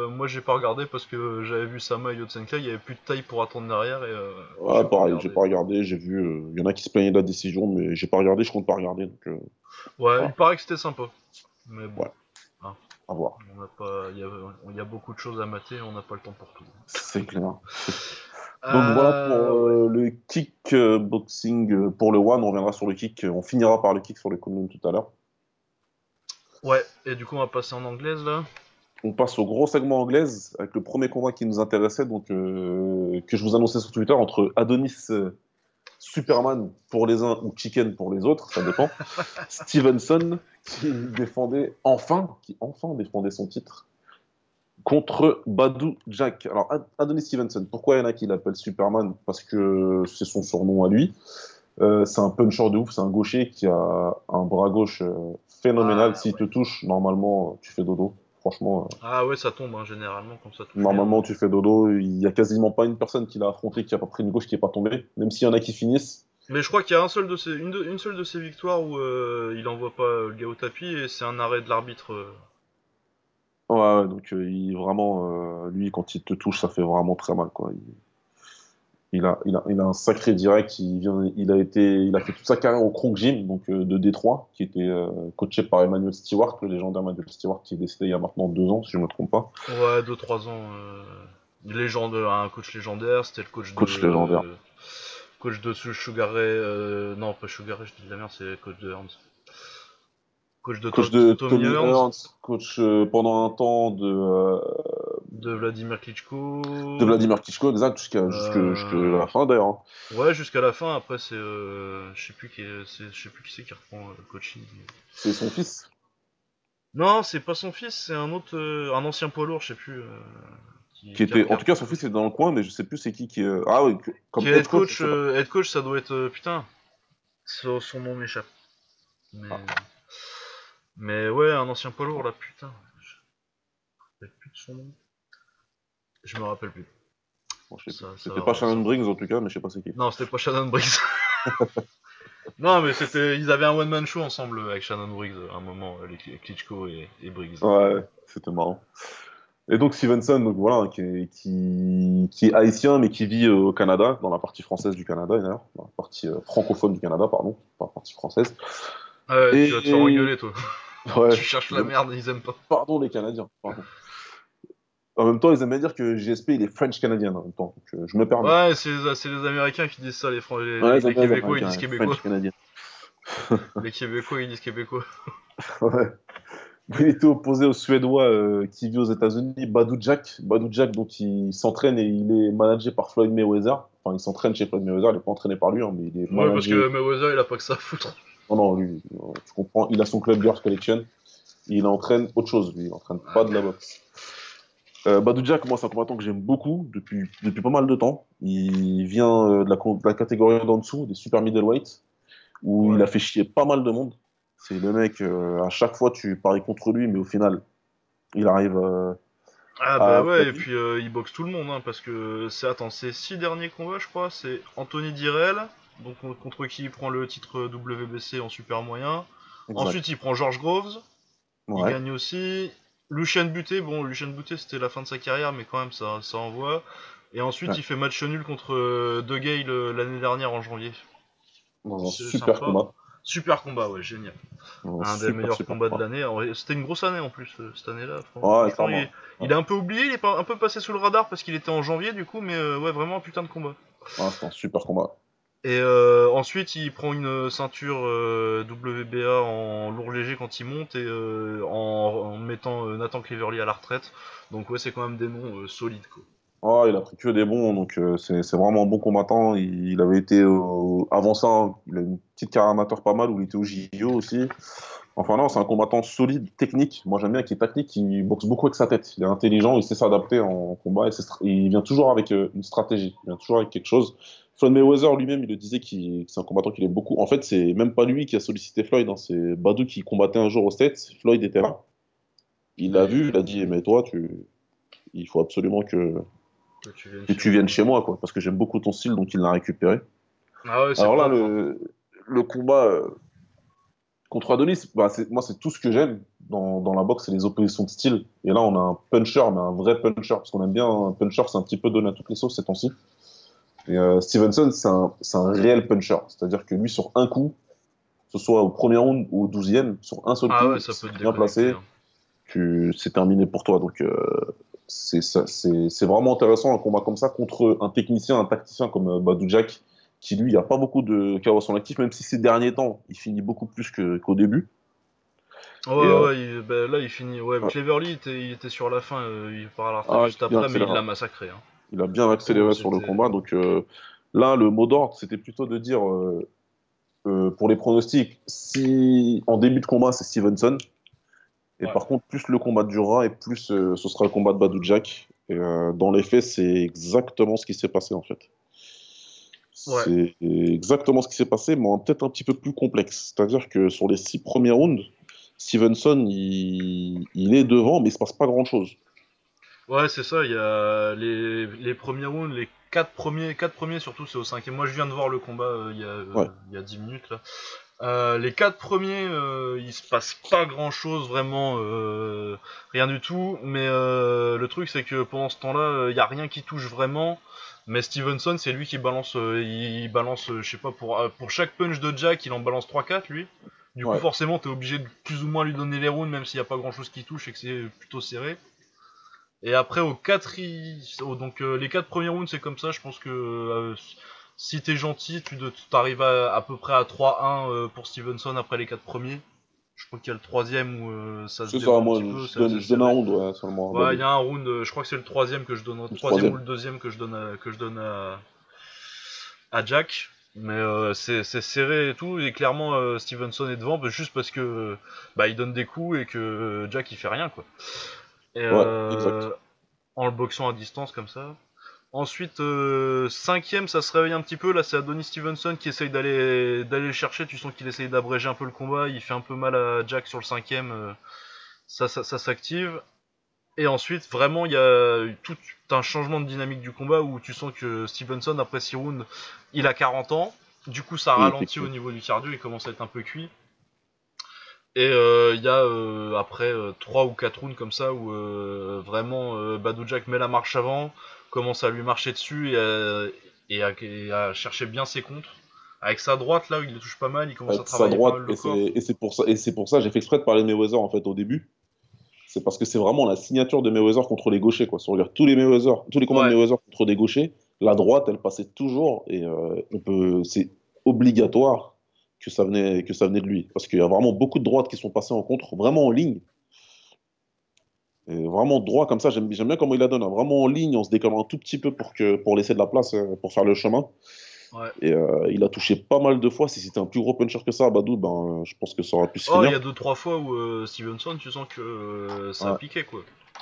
moi, j'ai pas regardé parce que j'avais vu Sama et Yotsenklai, il y avait plus de taille pour attendre derrière, et Ouais, pareil, j'ai pas regardé, j'ai vu, il y en a qui se plaignaient de la décision, mais j'ai pas regardé, je compte pas regarder, donc Ouais, Voilà. il paraît que c'était sympa. Mais bon, Ouais. à voir. il y, y a beaucoup de choses à mater, on n'a pas le temps pour tout. C'est clair. Donc Euh, voilà pour ouais. euh, le kickboxing euh, pour le One, on reviendra sur le kick, euh, on finira par le kick sur le Kunlun tout à l'heure. Ouais, et du coup, on va passer en anglaise là. On passe au gros segment anglaise avec le premier combat qui nous intéressait, donc euh, que je vous annonçais sur Twitter entre Adonis euh, Superman pour les uns ou Chicken pour les autres, ça dépend. Stevenson qui défendait enfin, qui enfin défendait son titre contre Badou Jack. Alors Ad- Adonis Stevenson, pourquoi il y en a qui l'appellent Superman? Parce que c'est son surnom à lui. Euh, c'est un puncher de ouf, c'est un gaucher qui a un bras gauche euh, phénoménal. Ah, S'il ouais. te touche, normalement, tu fais dodo. Franchement, euh, Ah ouais, ça tombe hein, généralement comme ça. Normalement, bien. tu fais dodo. Il y a quasiment pas une personne qui l'a affronté qui a pas pris une gauche qui est pas tombée. Même s'il y en a qui finissent. Mais je crois qu'il y a un seul de ses, une, de- une seule de ses victoires où il envoie pas le gars au tapis et c'est un arrêt de l'arbitre. Ouais, ouais, donc euh, il vraiment, euh, lui, quand il te touche, ça fait vraiment très mal, quoi. Il, il a, il a, il a un sacré direct. Il vient, il a été, il a fait toute sa carrière au Kronk Gym, donc euh, de Détroit, qui était euh, coaché par Emmanuel Stewart, le légendaire Emmanuel Stewart, qui est décédé il y a maintenant deux ans, si je me trompe pas. Ouais, 2-3 ans. Euh... Légende, un coach légendaire, c'était le coach, Coach de. légendaire. coach de Sugar Ray. Non, pas Sugar Ray, je dis de la merde, c'est coach de Hearns. Coach de, Coach To- de Tommy, Hearns, coach euh, pendant un temps de, euh, de Vladimir Klitschko. de Vladimir Klitschko, exact, jusqu'à Euh, la fin d'ailleurs. hein. Ouais, jusqu'à la fin. Après, c'est, euh, je sais plus qui, je sais plus qui c'est qui reprend le coaching. C'est son fils. Non, c'est pas son fils, c'est un autre, un ancien poids lourd, je sais plus. Qui était, en tout cas, son fils est dans le coin, mais je sais plus c'est qui qui. Ah oui, comme head coach, head coach, ça doit être putain. Son, son nom m'échappe. Mais, Ah. Mais ouais, un ancien poids lourd là, putain. Je me rappelle plus de son nom. Je me rappelle plus. Bon, C'était pas. Shannon Briggs en tout cas, mais je sais pas c'est qui. Non, c'était pas Shannon Briggs. non, mais c'était, ils avaient un one man show ensemble avec Shannon Briggs à un moment, euh, les Klitschko et, et Briggs. Ouais, c'était marrant. Et donc Stevenson, donc voilà, qui est, qui, qui est haïtien, mais qui vit euh, au Canada, dans la partie française du Canada d'ailleurs, dans la partie euh, francophone du Canada, pardon, pas la partie française. Ah ouais, Et- tu vas te faire engueuler toi. Ouais. tu cherches la merde, ils aiment pas. Pardon les Canadiens, pardon. En même temps, ils aiment bien dire que GSP il est French canadien en même temps, donc euh, je me permets. Ouais, c'est les, Américains qui disent ça, les, Fran- les, Ouais, les Québécois ils disent Québécois. Les Québécois ils disent Québécois. Ouais. Il était opposé au Suédois euh, qui vit aux États-Unis, Badou Jack. Badou Jack, donc il s'entraîne et il est managé par Floyd Mayweather. Enfin, il s'entraîne chez Floyd Mayweather, il n'est pas entraîné par lui, hein, mais il est Ouais, parce que Mayweather il a pas que ça à foutre. Non, non, lui, tu comprends, il a son club Girls Collection. il entraîne autre chose, lui. Il entraîne pas de la boxe. Euh, Badou Jack, moi, c'est un combattant que j'aime beaucoup depuis, depuis pas mal de temps. Il vient euh, de, la, de la catégorie d'en dessous, des super middleweight, où Ouais. il a fait chier pas mal de monde. C'est le mec, euh, à chaque fois, tu paries contre lui, mais au final, il arrive. euh, Ah Ah, bah ouais, et puis il boxe tout le monde, hein, parce que c'est, attends, c'est six derniers combats, je crois, c'est Anthony Direl, donc contre qui il prend le titre WBC en super moyen. exact. Ensuite, il prend George Groves, il gagne aussi. Lucien Buté, bon, Lucien Buté c'était la fin de sa carrière, mais quand même ça, ça envoie. Et ensuite, Ouais. il fait match nul contre euh, De Gale euh, l'année dernière en janvier. Dans un C'est super sympa. combat. Super combat, ouais, génial. Dans Un des super, meilleurs combats de l'année. C'était une grosse année en plus, euh, cette année-là. Fran- Ouais, il, il est un peu oublié, il est un peu passé sous le radar parce qu'il était en janvier du coup, mais euh, ouais, vraiment un putain de combat. Ouais, c'était un super combat. Et euh, ensuite, il prend une ceinture euh, WBA en lourd léger quand il monte et euh, en, mettant Nathan Cleverly à la retraite. Donc ouais, c'est quand même des noms solides quoi. Ah, il a pris que des bons, donc c'est vraiment un bon combattant. Il, avait été avant ça, hein, il a une petite carrière amateur pas mal où il était au JO aussi. Enfin non, c'est un combattant solide, technique. Moi j'aime bien qu'il est tactique, il boxe beaucoup avec sa tête. Il est intelligent, il sait s'adapter en combat et, il vient toujours avec une stratégie, il vient toujours avec quelque chose. Floyd Mayweather lui-même, il le disait qu'il que c'est un combattant qu'il aime beaucoup. En fait, c'est même pas lui qui a sollicité Floyd, hein, c'est Badou qui combattait un jour au States. Floyd était là. Il l'a vu, il a dit mais toi, tu... il faut absolument que Que tu viennes que chez tu moi. viennes chez moi, quoi, parce que j'aime beaucoup ton style, donc il l'a récupéré. Ah ouais, Alors là, le combat euh, contre Adonis, bah, c'est- moi, c'est tout ce que j'aime dans, dans la boxe, c'est les oppositions de style. Et là, on a un puncher, mais un vrai puncher, parce qu'on aime bien un puncher, c'est un petit peu donné à toutes les sauces ces temps-ci. Et euh, Stevenson, c'est un, réel puncher, c'est-à-dire que lui, sur un coup, que ce soit au premier round ou au douzième, sur un seul Ah coup, ouais, ça peut bien placé, hein. tu- c'est terminé pour toi. Donc, euh, c'est vraiment intéressant un combat comme ça contre un technicien, un tacticien comme euh, Badou Jack, qui lui, il a pas beaucoup de chaos à son actif, même si ces derniers temps, il finit beaucoup plus qu'au début. Ouais, euh, ouais, il- bah, là il finit. Ouais, ouais. Cleverly il était, il était sur la fin, euh, il part à la retraite Ah, juste après, mais il l'a massacré. Hein. Il a bien accéléré sur le combat. Donc euh, là, le mot d'ordre, c'était plutôt de dire, euh, euh, pour les pronostics, si en début de combat, c'est Stevenson. Et Ouais. par contre, plus le combat durera et plus ce sera le combat de Badou Jack. Et dans les faits, c'est exactement ce qui s'est passé en fait. Ouais. C'est exactement ce qui s'est passé, mais peut-être un petit peu plus complexe. C'est-à-dire que sur les six premiers rounds, Stevenson, il, il est devant, mais il se passe pas grand-chose. Ouais, c'est ça, il y a les, les premiers rounds, les quatre premiers, quatre premiers surtout, c'est au cinquième. Moi je viens de voir le combat euh, il y, a, euh, Ouais. il y a 10 minutes là. Euh, les quatre premiers, il se passe pas grand chose vraiment, rien du tout. Mais le truc c'est que pendant ce temps-là, il y a rien qui touche vraiment. Mais Stevenson, c'est lui qui balance, il, balance, je sais pas, pour, pour chaque punch de Jack, il en balance 3-4 lui. Du coup, Ouais. forcément, t'es obligé de plus ou moins lui donner les rounds, même s'il y a pas grand chose qui touche et que c'est plutôt serré. Et après, au quatri... au- donc euh, les quatre premiers rounds, c'est comme ça. Je pense que euh, si t'es gentil, tu t'arrives à, à peu près à 3-1 euh, pour Stevenson après les quatre premiers. Je crois qu'il y a le troisième où euh, ça se ça, un moi, petit peu. je donne, je donne un round ouais, seulement. Ouais, il y a un round, euh, je crois que c'est le troisième que je donne, troisième, troisième. ou le deuxième que je donne à, que je donne à, à Jack. Mais euh, c'est serré et tout, et clairement euh, Stevenson est devant, bah, juste parce que euh, bah, il donne des coups et que Jack il fait rien quoi. Et, Ouais, euh, exact. En le boxant à distance comme ça. Ensuite, euh, cinquième, ça se réveille un petit peu. Là, c'est Adonis Stevenson qui essaye d'aller d'aller le chercher. Tu sens qu'il essaye d'abréger un peu le combat. Il fait un peu mal à Jack sur le cinquième. euh, ça, ça, ça s'active. Et ensuite, vraiment, il y a eu tout un changement de dynamique du combat où tu sens que Stevenson, après 6 rounds, il a 40 ans. Du coup, ça ralentit au niveau du cardio. Il commence à être un peu cuit. Et euh, il y a euh, après 3 ou 4 rounds comme ça où euh, vraiment euh, Badou Jack met la marche avant, commence à lui marcher dessus et à, et à- et à chercher bien ses contres. Avec sa droite là où il le touche pas mal, il commence Avec à sa travailler droite, pas mal et le corps. c'est et c'est pour ça, et c'est pour ça j'ai fait exprès de parler de Mayweather en fait au début. C'est parce que c'est vraiment la signature de Mayweather contre les gauchers quoi. Si on regarde tous les Mayweather, tous les combats Ouais. de Mayweather contre des gauchers, la droite elle passait toujours et euh, on peut, c'est obligatoire que ça venait que ça venait de lui parce qu'il y a vraiment beaucoup de droites qui sont passées en contre, vraiment en ligne. Et vraiment droit comme ça, j'aime bien comment il la donne, hein. vraiment en ligne, en se décalant un tout petit peu pour que pour laisser de la place euh, pour faire le chemin. Ouais. Et euh, il a touché pas mal de fois. Si c'était un plus gros puncher que ça, Badou, ben, je pense que ça aurait pu se Oh, il finir. y a deux trois fois où euh, Stevenson, tu sens que euh, ça a piqué quoi.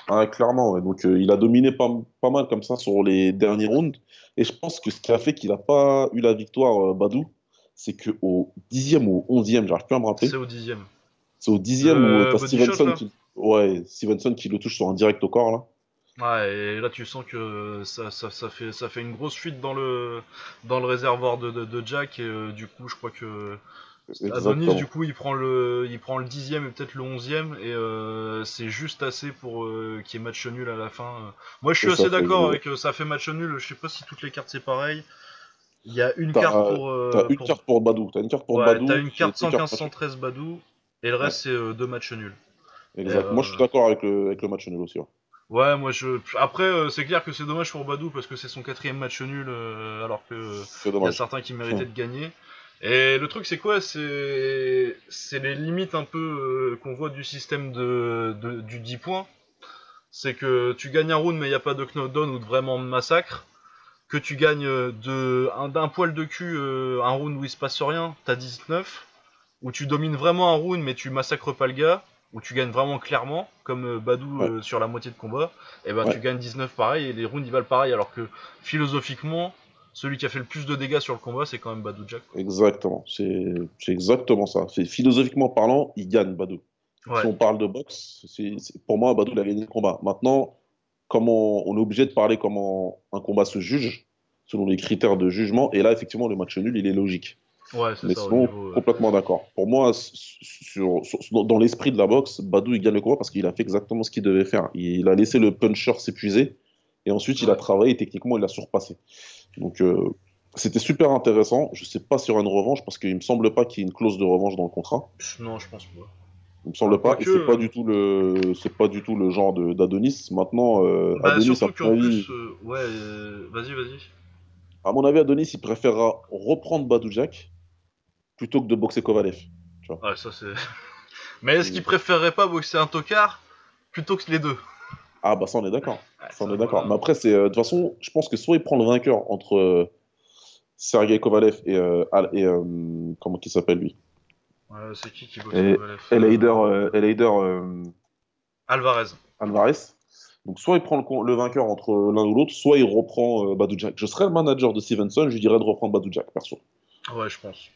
Ah, clairement, ouais. Donc il a dominé pas, pas mal comme ça sur les derniers rounds. Et je pense que ce qui a fait qu'il n'a pas eu la victoire, Badou, c'est qu'au dixième ou au onzième, j'arrive plus à me C'est rappeler, au dixième. c'est au dixième où Le tu as body shot, Stevenson qui... Ouais, Stevenson qui le touche sur un direct au corps, là. Ouais, et là tu sens que ça, ça, ça fait, ça fait une grosse fuite dans le, dans le réservoir de, de, de Jack, et euh, du coup je crois que Adonis du coup il prend le, il prend le dixième et peut-être le onzième, et euh, c'est juste assez pour euh, qu'il y ait match nul à la fin. Moi je suis Et assez d'accord avec euh, ça fait match nul, je sais pas si toutes les cartes c'est pareil. Il y a une carte t'as, pour, t'as euh, une pour... carte pour Badou. T'as une carte pour Ouais, t'as Badou une carte deux cartes match. 115-113 Badou, et le Ouais, reste c'est euh, deux matchs nuls. Exact. Moi, je suis euh, d'accord avec le, avec le match nul aussi. ouais. Ouais, moi je. Après, euh, c'est clair que c'est dommage pour Badou parce que c'est son quatrième match nul, euh, alors que euh, C'est y a certains qui méritaient de gagner. Et le truc, c'est quoi? C'est c'est les limites un peu euh, qu'on voit du système de, de- du 10 points. C'est que tu gagnes un round, mais il n'y a pas de knockdown ou de vraiment massacre. Que tu gagnes euh, de un- d'un poil de cul euh, un round où il se passe rien, t'as 19. Où tu domines vraiment un round, mais tu massacres pas le gars. Où tu gagnes vraiment clairement, comme euh, Badou Ouais, euh, sur la moitié de combat. Et ben tu gagnes 19 pareil, et les rounds ils valent pareil. Alors que philosophiquement, celui qui a fait le plus de dégâts sur le combat, c'est quand même Badou Jack. quoi. exactement. C'est c'est exactement ça. C'est philosophiquement parlant, il gagne Badou. Si on parle de boxe, c'est c'est- pour moi, Badou il a gagné le combat. Maintenant, comment on est obligé de parler comment un combat se juge selon les critères de jugement. Et là, effectivement, le match nul, il est logique. ouais, c'est Mais ça sinon, niveau. euh, complètement d'accord. Pour moi, s- sur, sur- dans l'esprit de la boxe, Badou, il gagne le combat parce qu'il a fait exactement ce qu'il devait faire. Il a laissé le puncher s'épuiser et ensuite, il a travaillé et techniquement, il a surpassé. Donc, euh, c'était super intéressant. Je sais pas s'il y aura une revanche parce qu'il me semble pas qu'il y ait une clause de revanche dans le contrat. Non, je pense pas. Il me semble pas. C'est pas euh, du tout le, c'est pas du tout le genre de- d'Adonis. Maintenant, euh, Bah, Adonis, à surtout mon qu'en avis, plus. euh, Ouais, euh, vas-y, vas-y. à mon avis, Adonis, il préférera reprendre Badou Jack plutôt que de boxer Kovalev. Tu vois. Ouais, ça c'est. Mais est-ce qu'il préférerait pas boxer un tocard plutôt que les deux? Ah bah ça on est d'accord. Ouais, Ça on est d'accord. voilà. Mais après c'est de toute façon, je pense que soit il prend le vainqueur entre Sergei Kovalev et, comment il s'appelle lui? Ouais, c'est qui qui boxe Et Euh, euh, euh, Alvarez. Alvarez. Donc soit il prend le, vainqueur entre l'un ou l'autre, soit il reprend euh, Badou Jack. Je serais le manager de Stevenson, je lui dirais de reprendre Badou Jack perso. Ouais, je pense.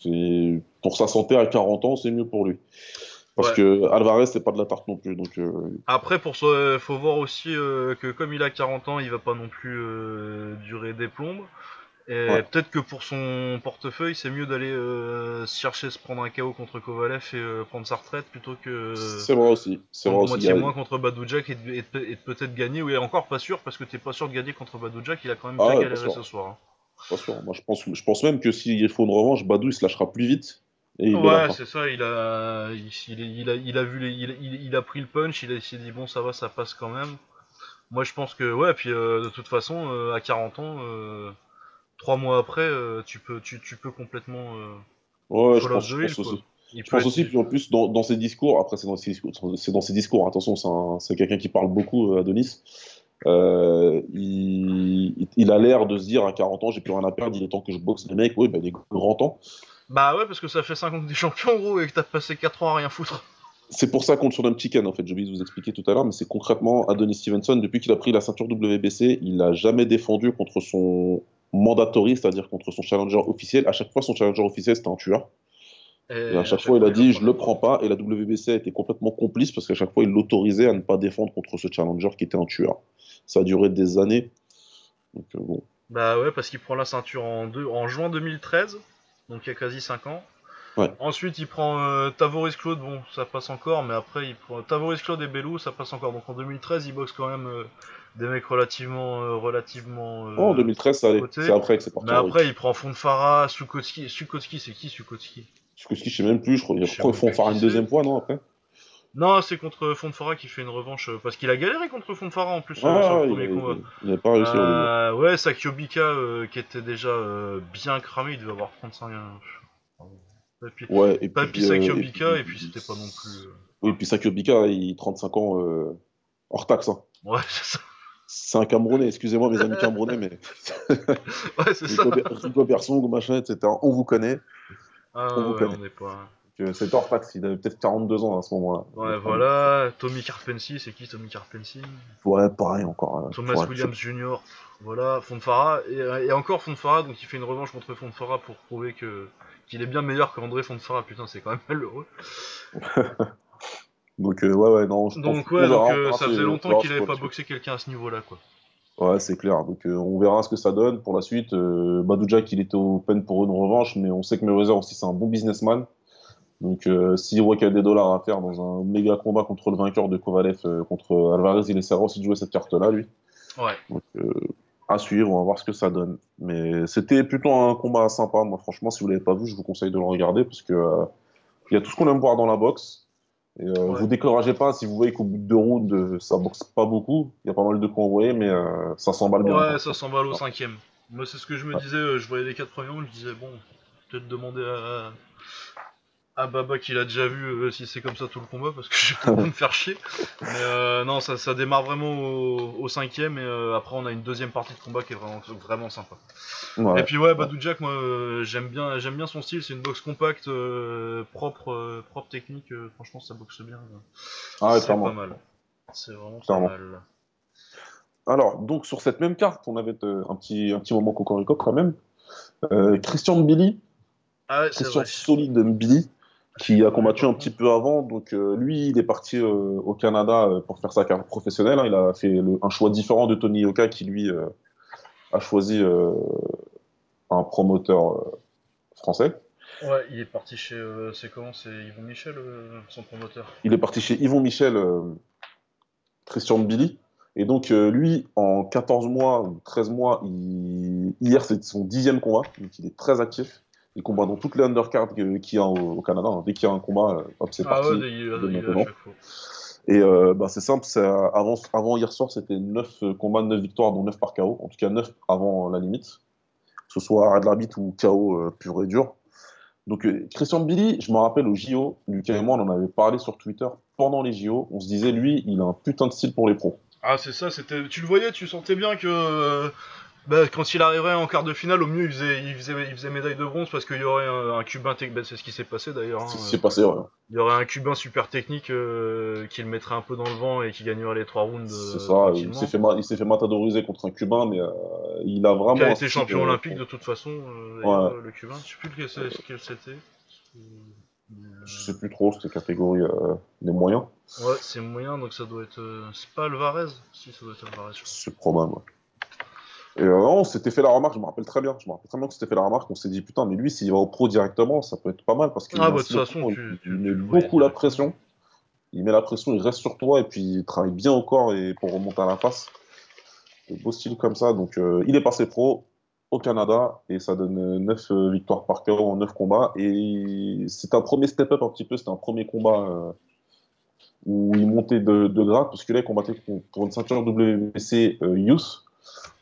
C'est pour sa santé à 40 ans, c'est mieux pour lui. Parce Ouais. que Alvarez c'est pas de la tarte non plus. Donc euh, Après, pour ça, faut voir aussi euh, que comme il a 40 ans, il va pas non plus euh, durer des plombes. Et ouais, peut-être que pour son portefeuille, c'est mieux d'aller euh, chercher se prendre un KO contre Kovalev et euh, prendre sa retraite plutôt que c'est vrai aussi. C'est vrai aussi. Moitié moins contre Badou Jack et, de- et et peut-être gagner. Oui, encore pas sûr parce que t'es pas sûr de gagner contre Badou Jack. Il a quand même bien Ah ouais, pas galéré ce soir. hein. Pas sûr. Moi, je pense, je pense même que s'il faut une revanche, Badou il se lâchera plus vite et il Ouais, c'est ça. Il a, il, il- il a, il a vu, les, il, a pris le punch. Il a s'est dit bon, ça va, ça passe quand même. Moi, je pense que ouais. Puis euh, de toute façon, euh, à 40 ans, trois mois après, euh, tu peux, tu, tu peux complètement euh, Ouais, je pense, je aussi. Il Je peut pense être, aussi, puis en plus, dans, dans ses discours, après, c'est dans ses discours, c'est dans ses discours, attention, c'est un- c'est quelqu'un qui parle beaucoup, euh, Adonis. Euh, il, il a l'air de se dire à 40 ans, j'ai plus rien à perdre, il est temps que je boxe les mecs. Oui, ben, il est grand temps. Bah ouais, parce que ça fait 5 ans que t'es champion, gros, et que t'as passé 4 ans à rien foutre. C'est pour ça qu'on le surnomme Chicken, en fait. J'ai oublié de vous expliquer tout à l'heure, mais c'est concrètement Adonis Stevenson, depuis qu'il a pris la ceinture WBC, il n'a jamais défendu contre son mandatory, c'est-à-dire contre son challenger officiel. À chaque fois, son challenger officiel, c'était un tueur. Et à Et à chaque fois, il a dit, je le prends pas. Et la WBC a été complètement complice parce qu'à chaque fois, il l'autorisait à ne pas défendre contre ce challenger qui était un tueur. Ça a duré des années. Donc, euh, bon. Bah ouais, parce qu'il prend la ceinture en, deux, en juin 2013, donc il y a quasi 5 ans. Ouais. Ensuite, il prend euh, Tavoris Claude, bon, ça passe encore, mais après, il prend Tavoris Claude et Bellou, ça passe encore. Donc en 2013, il boxe quand même euh, des mecs relativement, euh, relativement Oh, en euh, 2013, ça allait. cotés. C'est après que c'est Mais parti vrille. après, il prend Fondfara, Sukotski. Sukotski, c'est qui Sukotski? Skuski, je sais même plus. Je crois, Je crois qui une deuxième fois, non, après? Non, c'est contre Fondfara qui fait une revanche, euh, parce qu'il a galéré contre Fondfara en plus euh, sur le Ah, il premier combat. n'avait pas réussi. Euh, ouais, Sakyobika euh, qui était déjà euh, bien cramé, il devait avoir 35 ans. Et puis, Ouais, et pas puis puis, euh, et Sakyobika, et puis puis, c'était pas non plus. euh, oui, puis Sakio Bika, il 35 ans euh, hors taxe. hein. Ouais, c'est ça. C'est un Camerounais, excusez-moi mes amis Camerounais, mais. ouais, c'est ça. Rico Persson, machin, etc. On vous connaît. Ah, on vous connaît. On est pas. C'est hors taxe, il avait peut-être 42 ans à ce moment-là. Ouais, voilà. Tommy Carpency, c'est qui Tommy Carpency Ouais, pareil encore. Hein. Thomas Williams Jr. Voilà, Fonfara. Et, et encore Fonfara, donc il fait une revanche contre Fonfara pour prouver que qu'il est bien meilleur qu'André Fonfara. Putain, c'est quand même malheureux. donc, euh, ouais, ouais, non. Je donc, ouais, donc euh, ça faisait longtemps qu'il n'avait pas boxé quelqu'un à ce niveau-là, quoi. Ouais, c'est clair. Donc, euh, on verra ce que ça donne pour la suite. Euh, Jack, il était open pour une revanche, mais on sait que Mayweather aussi, c'est un bon businessman. Donc, s'il voit qu'il y a des dollars à faire dans un méga combat contre le vainqueur de Kovalev, contre Alvarez, il essaiera aussi de jouer cette carte-là, lui. Ouais. Donc, à suivre, on va voir ce que ça donne. Mais c'était plutôt un combat sympa. Moi, franchement, si vous l'avez pas vu, je vous conseille de le regarder parce que il y a tout ce qu'on aime voir dans la boxe. Et, euh, Ouais. Vous découragez pas si vous voyez qu'au bout de deux rounds, euh, ça boxe pas beaucoup. Il y a pas mal de coups envoyés, mais euh, ça s'emballe bien. Ouais, ça s'emballe au cinquième. Moi, c'est ce que je me Ouais. disais. euh, Je voyais les quatre premiers rounds, je disais bon, peut-être demander à, à Baba qu'il a déjà vu euh, si c'est comme ça tout le combat parce que pas envie de me faire chier. Mais euh, non, ça, ça démarre vraiment au, au cinquième et euh, après on a une deuxième partie de combat qui est vraiment, vraiment sympa. Ouais. Et puis ouais, Badou Jack, moi j'aime bien, j'aime bien son style. C'est une boxe compacte, propre, propre technique. franchement, ça boxe bien. Ah ouais, c'est pas mal. C'est vraiment Clairement. pas mal. Alors, donc sur cette même carte, on avait un petit, un petit moment cocorico quand même. Christian Billy, Ah ouais, c'est Christian vrai. Solide Billy, qui a combattu un petit peu avant. Donc euh, lui, il est parti euh, au Canada euh, pour faire sa carrière professionnelle. hein. Il a fait le- un choix différent de Tony Yoka, qui lui a choisi un promoteur français. Ouais, il est parti chez. c'est comment C'est Yvon Michel, son promoteur? Il est parti chez Yvon Michel, Christian Billy. Et donc, lui, en 14 mois ou 13 mois, il- hier, c'est son dixième combat. Donc, il est très actif. Il combat dans toutes les undercards qu'il y a au, Canada. hein. Dès qu'il y a un combat, euh, hop, c'est Ah parti. ouais, de. Et euh, bah, c'est simple, euh, avant, avant hier soir, c'était 9 combats, 9 victoires, dont 9 par KO. En tout cas, 9 avant la limite. Que ce soit arrêt de l'arbitre ou KO euh, pur et dur. Donc, euh, Christian Billy, je me rappelle au JO, Lucas et moi, on en avait parlé sur Twitter pendant les JO. On se disait, lui, il a un putain de style pour les pros. Ah, c'est ça, c'était. Tu le voyais, tu sentais bien que. Euh, bah, quand il arriverait en quart de finale, au mieux il faisait, il faisait, il faisait médaille de bronze parce qu'il y aurait un, un Cubain. bah, c'est ce qui s'est passé d'ailleurs. hein, C'est ce qui euh, s'est passé, ouais. Il y aurait un Cubain super technique euh, qui le mettrait un peu dans le vent et qui gagnerait les trois rounds. euh, C'est ça, il tranquillement. s'est fait, ma- il fait matadoriser contre un Cubain, mais euh, il a vraiment. Qui a été champion euh, olympique de toute façon, euh, Ouais. euh, le Cubain. Je sais plus lequel quel c'était. Euh, Je sais plus trop, c'était catégorie euh, des moyens. Ouais, c'est moyen, donc ça doit être. euh, C'est pas Alvarez Si, ça doit être Alvarez. C'est probable. ouais. Et euh, on s'était fait la remarque, je me rappelle très bien. Je me rappelle très bien qu'on s'était fait la remarque. On s'est dit, putain, mais lui, s'il va au pro directement, ça peut être pas mal parce qu'il Ah, bah, il, il met beaucoup la pression. Il met la pression, il reste sur toi et puis il travaille bien au corps et pour remonter à la face. Beau style comme ça. Donc, euh, il est passé pro au Canada et ça donne 9 victoires par KO en 9 combats. Et c'est un premier step-up un petit peu. C'était un premier combat euh, où il montait de, de grade parce que là, il combattait pour, pour une ceinture WBC euh, Youth.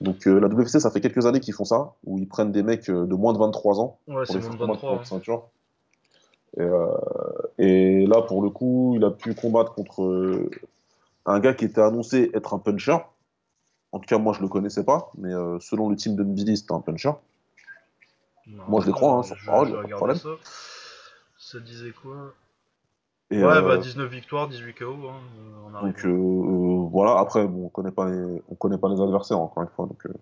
Donc, euh, la WBC, ça fait quelques années qu'ils font ça, où ils prennent des mecs euh, de moins de 23 ans Ouais, pour c'est les moins faire de combattre 23. pour hein. une ceinture. Et, euh, et là, pour le coup, il a pu combattre contre un gars qui était annoncé être un puncher. En tout cas, moi, je le connaissais pas, mais euh, selon le team de Billy, c'était un puncher. Non, Moi, je les crois, hein, sur je, parole, pas de problème. ça. Ça disait quoi? Et, Ouais, euh, bah 19 victoires, 18 KO. Hein, euh, on donc euh, euh, voilà. Après, bon, on connaît pas les, on connaît pas les adversaires encore une fois. Donc, euh,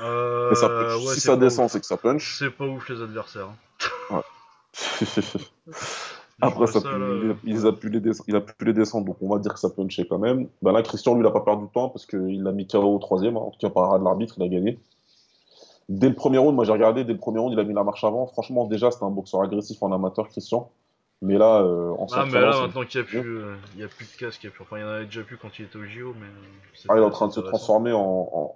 Euh, mais ça punch. ouais, si ça descend, c'est que ça punch. C'est pas ouf les adversaires. hein. Je Après, ça ça, pu- là, il, a, euh, il ouais. a pu les descendre, il a pu les descendre, donc on va dire que ça punchait quand même. Bah là, Christian, lui, il a pas perdu de temps parce qu'il l'a mis KO au troisième, hein. en tout cas par de l'arbitre, il a gagné. Dès le premier round, moi j'ai regardé, dès le premier round, il a mis la marche avant. Franchement, déjà, c'était un boxeur agressif en amateur, Christian. Mais là, euh, en Ah, mais là, maintenant qu'il n'y a, plus, euh, il y a plus de casque, il y a plus... enfin, il y en avait déjà plus quand il était au JO, mais. euh, ah, il est en train de se transformer en, en,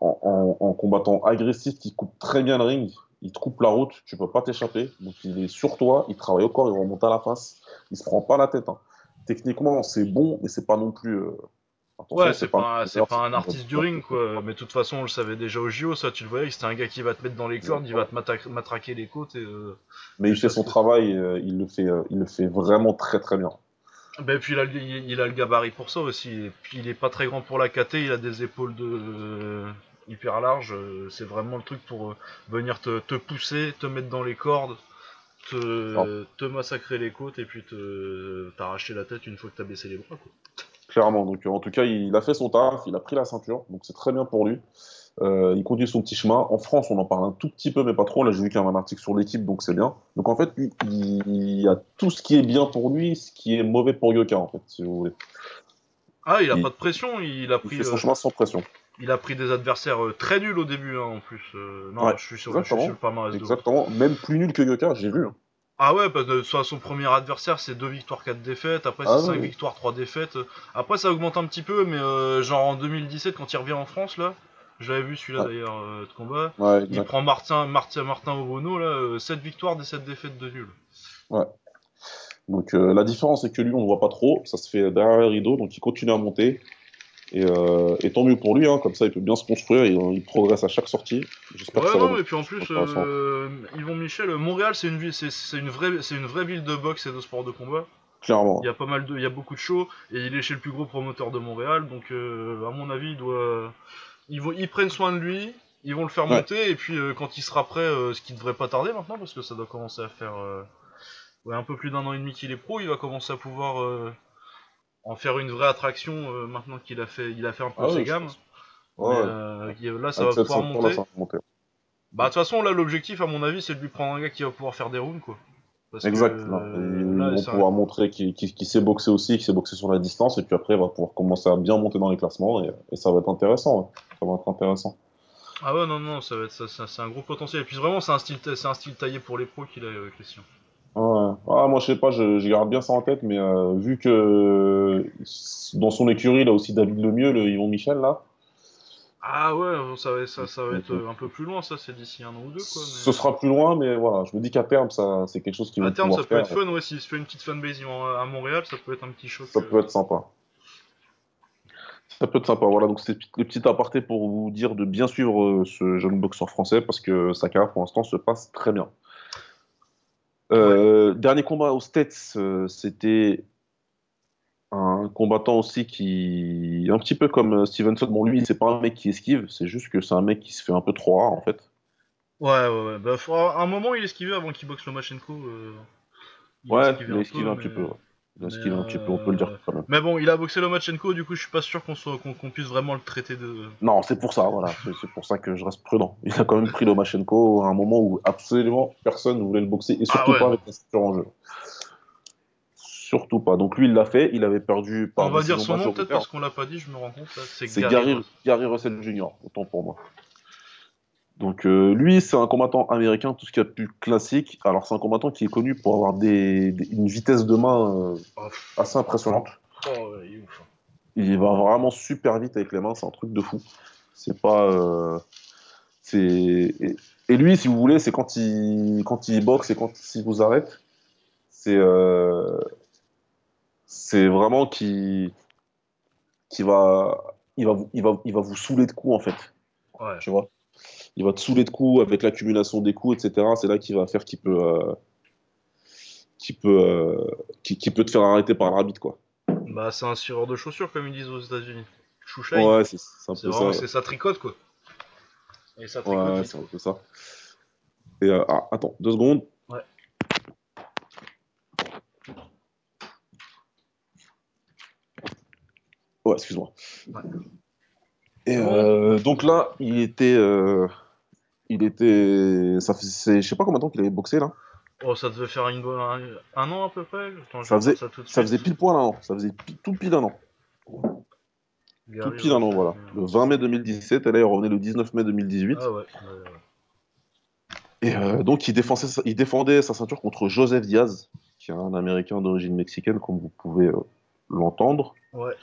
en, en- en combattant agressif qui coupe très bien le ring. Il te coupe la route, tu peux pas t'échapper. Donc il est sur toi, il travaille au corps, il remonte à la face. Il se prend pas la tête. hein. Techniquement, c'est bon, mais c'est pas non plus. euh, attention, Ouais, c'est pas, c'est pas un artiste du ring, quoi. Mais de toute façon, on le savait déjà au JO, ça, tu le voyais, c'était un gars qui va te mettre dans les cordes, il va te matra- matraquer les côtes et. euh, Mais il fait son travail, euh, il, le fait, euh, il le fait vraiment très très bien. Et puis il a, le- il, il a le gabarit pour ça aussi. Et puis il est pas très grand pour la KT, il a des épaules de hyper larges. C'est vraiment le truc pour venir te, te pousser, te mettre dans les cordes, te, te massacrer les côtes et puis te t'arracher la tête une fois que t'as baissé les bras. Quoi. Clairement. Donc, euh, en tout cas, il a fait son taf, il a pris la ceinture, donc c'est très bien pour lui. Euh, il conduit son petit chemin. En France, on en parle un tout petit peu, mais pas trop. Là, j'ai vu qu'il y avait un article sur l'équipe, donc c'est bien. Donc, en fait, lui, il y a tout ce qui est bien pour lui, ce qui est mauvais pour Yoka, en fait, si vous voulez. Ah, il a Il, pas de pression, il a il pris, fait son euh, chemin sans pression. il a pris des adversaires très nuls au début hein, en plus. Euh, non, Ouais, je suis sur, je suis sur le palmarès. Exactement. Même plus nul que Yoka, j'ai vu. hein. Ah ouais, parce que soit son premier adversaire c'est 2 victoires 4 défaites, après c'est Ah 5 oui, victoires 3 défaites. Après ça augmente un petit peu, mais euh, genre en 2017 quand il revient en France là, j'avais vu celui-là ouais, d'ailleurs euh, de combat, ouais, il exact. prend Martin, Martin, Martin Obono là, euh, 7 victoires des 7 défaites de nul. Ouais. Donc, euh, la différence, c'est que lui, on ne voit pas trop. Ça se fait derrière les rideaux, donc il continue à monter. Et, euh, et tant mieux pour lui, hein, comme ça, il peut bien se construire. Il, il progresse à chaque sortie. J'espère que Ouais ça va et puis en plus euh, Yvon Michel, euh, Montréal c'est une ville, c'est c'est une vraie, c'est une vraie ville de boxe et de sport de combat. Il y Clairement. a pas mal de, il y a beaucoup de shows et il est chez le plus gros promoteur de Montréal, donc euh, à mon avis il doit, ils vont, ils prennent soin de lui, ils vont le faire monter et puis quand il sera prêt, ce qui devrait pas tarder maintenant parce que ça doit commencer à faire un peu plus d'un an et demi qu'il est pro, il va commencer à pouvoir en faire une vraie attraction euh, maintenant qu'il a fait, il a fait un peu Ah ses oui, gammes, mais Ouais, euh, là ça Avec va pouvoir monter. monter. Bah de toute façon là l'objectif à mon avis c'est de lui prendre un gars qui va pouvoir faire des rounds quoi, parce que Exact. Là, euh, là un... montrer qu'il sait boxer aussi, qu'il sait boxer sur la distance, et puis après, il va pouvoir commencer à bien monter dans les classements, et, et ça va être intéressant. Ça va être intéressant. ah ouais non non ça va être ça, ça- c'est un gros potentiel et puis vraiment c'est un style, c'est un style taillé pour les pros qu'il a euh, Christian. Ouais. Ah, moi, je sais pas, je, je garde bien ça en tête, mais euh, vu que dans son écurie, il a aussi David Lemieux, le Yvon Michel, là. Ah ouais, ça va, ça, ça va être euh, un peu plus loin, ça, c'est d'ici un an ou deux, quoi. Mais... Ce sera plus loin, mais voilà, je me dis qu'à terme, ça, c'est quelque chose qu'ils À vont terme, pouvoir ça peut faire. être fun, ouais, s'il se fait une petite fanbase en- à Montréal, ça peut être un petit choc. Ça euh. peut être sympa. Ça peut être sympa. Voilà, donc c'est le petit aparté pour vous dire de bien suivre euh, ce jeune boxeur français parce que sa carrière pour l'instant se passe très bien. Ouais. Euh, dernier combat aux States, euh, c'était un combattant aussi qui, un petit peu comme euh, Stevenson, bon lui, c'est pas un mec qui esquive, c'est juste que c'est un mec qui se fait un peu trop rare en fait. Ouais, ouais, ouais. Bah, à un moment, il esquivait avant qu'il boxe Lomachenko. Euh... Il Ouais, esquivait il a un esquivé peu, un petit peu. ouais. Mais, on peut le dire euh... quand même. mais bon, il a boxé Lomachenko, du coup, je suis pas sûr qu'on soit... qu'on qu'on puisse vraiment le traiter de. Non, c'est pour ça, voilà, c'est c'est pour ça que je reste prudent. Il a quand même pris Lomachenko à un moment où absolument personne ne voulait le boxer et Ah surtout ouais, pas avec la ceinture en jeu. Surtout pas. Donc lui, il l'a fait. Il avait perdu On par va dire son nom peut-être parce qu'on l'a pas dit, je me rends compte là. C'est C'est Gary. Gary Russell Jr., autant pour moi. Donc euh, lui, c'est un combattant américain, tout ce qu'il y a de plus classique. Alors c'est un combattant qui est connu pour avoir des, des- une vitesse de main euh, assez impressionnante. Oh, ouais, il est ouf. hein. Il va vraiment super vite avec les mains, c'est un truc de fou. C'est pas... euh, c'est... Et, et lui, si vous voulez, c'est quand il, quand il boxe et quand il vous arrête, c'est c'est vraiment qui qui va il va vous, il va il va vous saouler de coups en fait Ouais. tu vois? Il va te saouler de coups avec l'accumulation des coups etc c'est là qu'il va faire qu'il peut euh, qui peut euh, qui, qui peut te faire arrêter par l'arbitre quoi Bah, c'est un cireur de chaussures, comme ils disent aux États-Unis. Shoeshine. ouais c'est un peu ça vraiment, c'est ça tricote quoi. Et ça tricote Ouais, c'est un peu ça et euh, ah, attends deux secondes Ouais. ouais excuse-moi Ouais. et euh, donc là il était euh, il était ça faisait je sais pas combien de temps qu'il avait boxé là oh, ça devait faire une un, un an à peu près. Attends, ça faisait ça faisait pile poil un an ça faisait tout pile un an Tout pile un an, voilà. Le 20 mai 2017, et là, il revenait le 19 mai 2018. Ah ouais. ouais, ouais. Et euh, donc, il défendait, sa, il défendait sa ceinture contre Joseph Diaz, qui est un Américain d'origine mexicaine, comme vous pouvez euh, l'entendre. Ouais.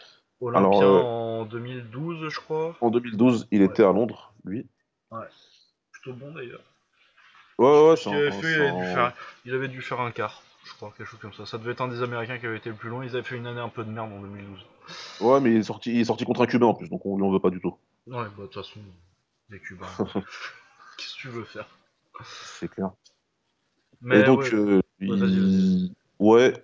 Alors, Olympien euh, en 2012, je crois. en 2012, il Ouais. était à Londres, lui. Ouais. Plutôt bon d'ailleurs. Ouais, ouais, avait fait. Il avait, dû faire, il avait dû faire un quart, je crois, quelque chose comme ça. Ça devait être un des Américains qui avait été le plus loin. Ils avaient fait une année un peu de merde en 2012. Ouais, mais il est, sorti, il est sorti contre un Cubain en plus, donc on lui en veut pas du tout. Ouais, bah de toute façon, les Cubains. Qu'est-ce que tu veux faire? C'est clair. Et Mais donc, ouais. euh, Ouais, il...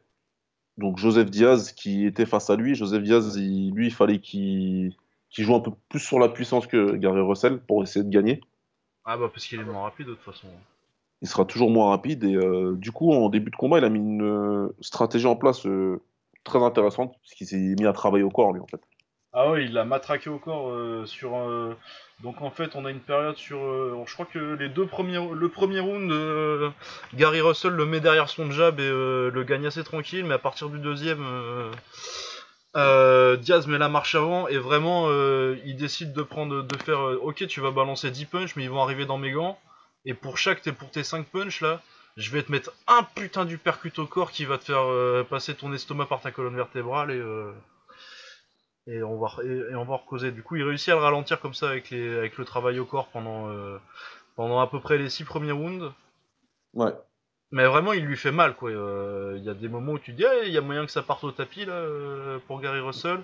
donc Joseph Diaz qui était face à lui. Joseph Diaz, il- lui, il fallait qu'il qu'il joue un peu plus sur la puissance que Gary Russell pour essayer de gagner. Ah bah parce qu'il est moins rapide de toute façon. Il sera toujours moins rapide et euh, du coup, en début de combat, il a mis une euh, stratégie en place euh, très intéressante puisqu'il s'est mis à travailler au corps, lui, en fait. Ah ouais, il l'a matraqué au corps sur. Donc en fait, on a une période sur. Je crois que les deux premiers, le premier round, Gary Russell le met derrière son jab et le gagne assez tranquille, mais à partir du deuxième, euh, Diaz met la marche avant et vraiment, euh, il décide de prendre, de faire. euh, ok, tu vas balancer 10 punches, mais ils vont arriver dans mes gants. Et pour chaque, t'es pour tes 5 punches là, je vais te mettre un putain du percute au corps qui va te faire passer ton estomac par ta colonne vertébrale et. et on va et, et on va recauser. Du coup, il réussit à le ralentir comme ça avec avec le travail au corps pendant pendant à peu près les six premiers rounds. Ouais. Mais vraiment, il lui fait mal quoi. Euh, Il y a des moments où tu dis, il y a moyen que ça parte au tapis là euh, pour Gary Russell.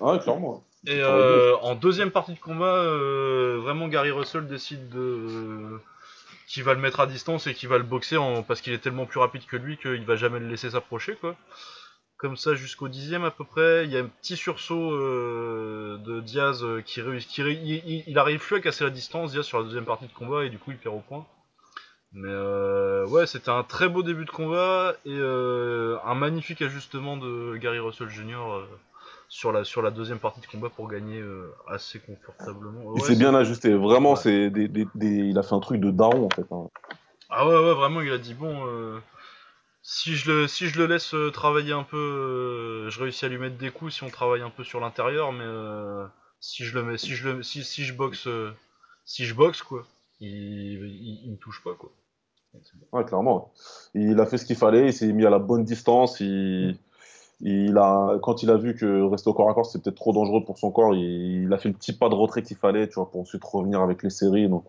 Ouais, clairement. Et euh, en deuxième partie de combat, euh, vraiment Gary Russell décide de euh, qu'il va le mettre à distance et qu'il va le boxer en... parce qu'il est tellement plus rapide que lui qu'il va jamais le laisser s'approcher quoi. Comme ça jusqu'au dixième à peu près, il y a un petit sursaut euh, de Diaz euh, qui réussit, qui il- il arrive plus à casser la distance Diaz sur la deuxième partie de combat et du coup il perd au point. Mais euh, ouais, c'était un très beau début de combat et euh, un magnifique ajustement de Gary Russell Jr. euh, sur la sur la deuxième partie de combat pour gagner assez confortablement. Il Ouais, s'est c'est- bien ajusté. Vraiment, Ouais. c'est des, des- des- il a fait un truc de daron, en fait. hein. Ah ouais, ouais, vraiment, il a dit bon, si je le si je le laisse travailler un peu, je réussis à lui mettre des coups si on travaille un peu sur l'intérieur, mais si je le mets, si je le, si, si je boxe, si je boxe quoi, il, il, il me touche pas quoi. Ouais, clairement. Il a fait ce qu'il fallait, il s'est mis à la bonne distance. Il, a, quand il a vu que rester au corps à corps, c'était peut-être trop dangereux pour son corps, il, a fait le petit pas de retrait qu'il fallait, tu vois, pour ensuite revenir avec les séries. Donc,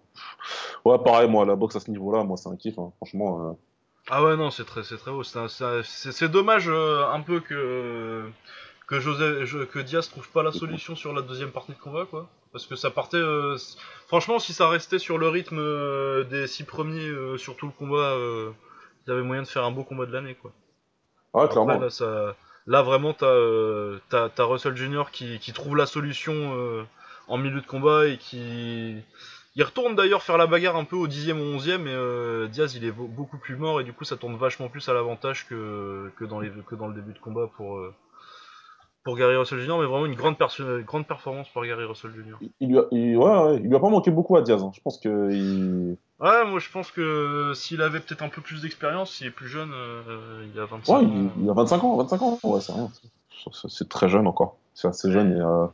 ouais, pareil, moi, la boxe à ce niveau-là, moi, c'est un kiff, hein. franchement. euh. Ah ouais non, c'est très beau. C'est dommage euh, un peu que que José je- que Diaz trouve pas la solution sur la deuxième partie de combat quoi. Parce que ça partait euh, franchement si ça restait sur le rythme euh, des six premiers euh, sur tout le combat, euh, il y avait moyen de faire un beau combat de l'année quoi. Ouais, Après clairement. là ça là vraiment t'as euh, t'as t'as Russell Jr qui qui trouve la solution euh, en milieu de combat et qui il retourne d'ailleurs faire la bagarre un peu au dixième ou onzième et euh, Diaz il est beau- beaucoup plus mort et du coup ça tourne vachement plus à l'avantage que, que, dans les, que dans le début de combat pour, euh, pour Gary Russell Jr. Mais vraiment une grande, performance par Gary Russell Jr. Il, il lui a, il- ouais, ouais, il lui a pas manqué beaucoup à Diaz. hein. Je pense que il... Ouais, moi je pense que s'il avait peut-être un peu plus d'expérience, s'il est plus jeune, euh, il a 25 ouais, ans. il, il a 25 ans, 25 ans, ouais, c'est rien. C'est- C'est très jeune encore. C'est assez jeune et euh,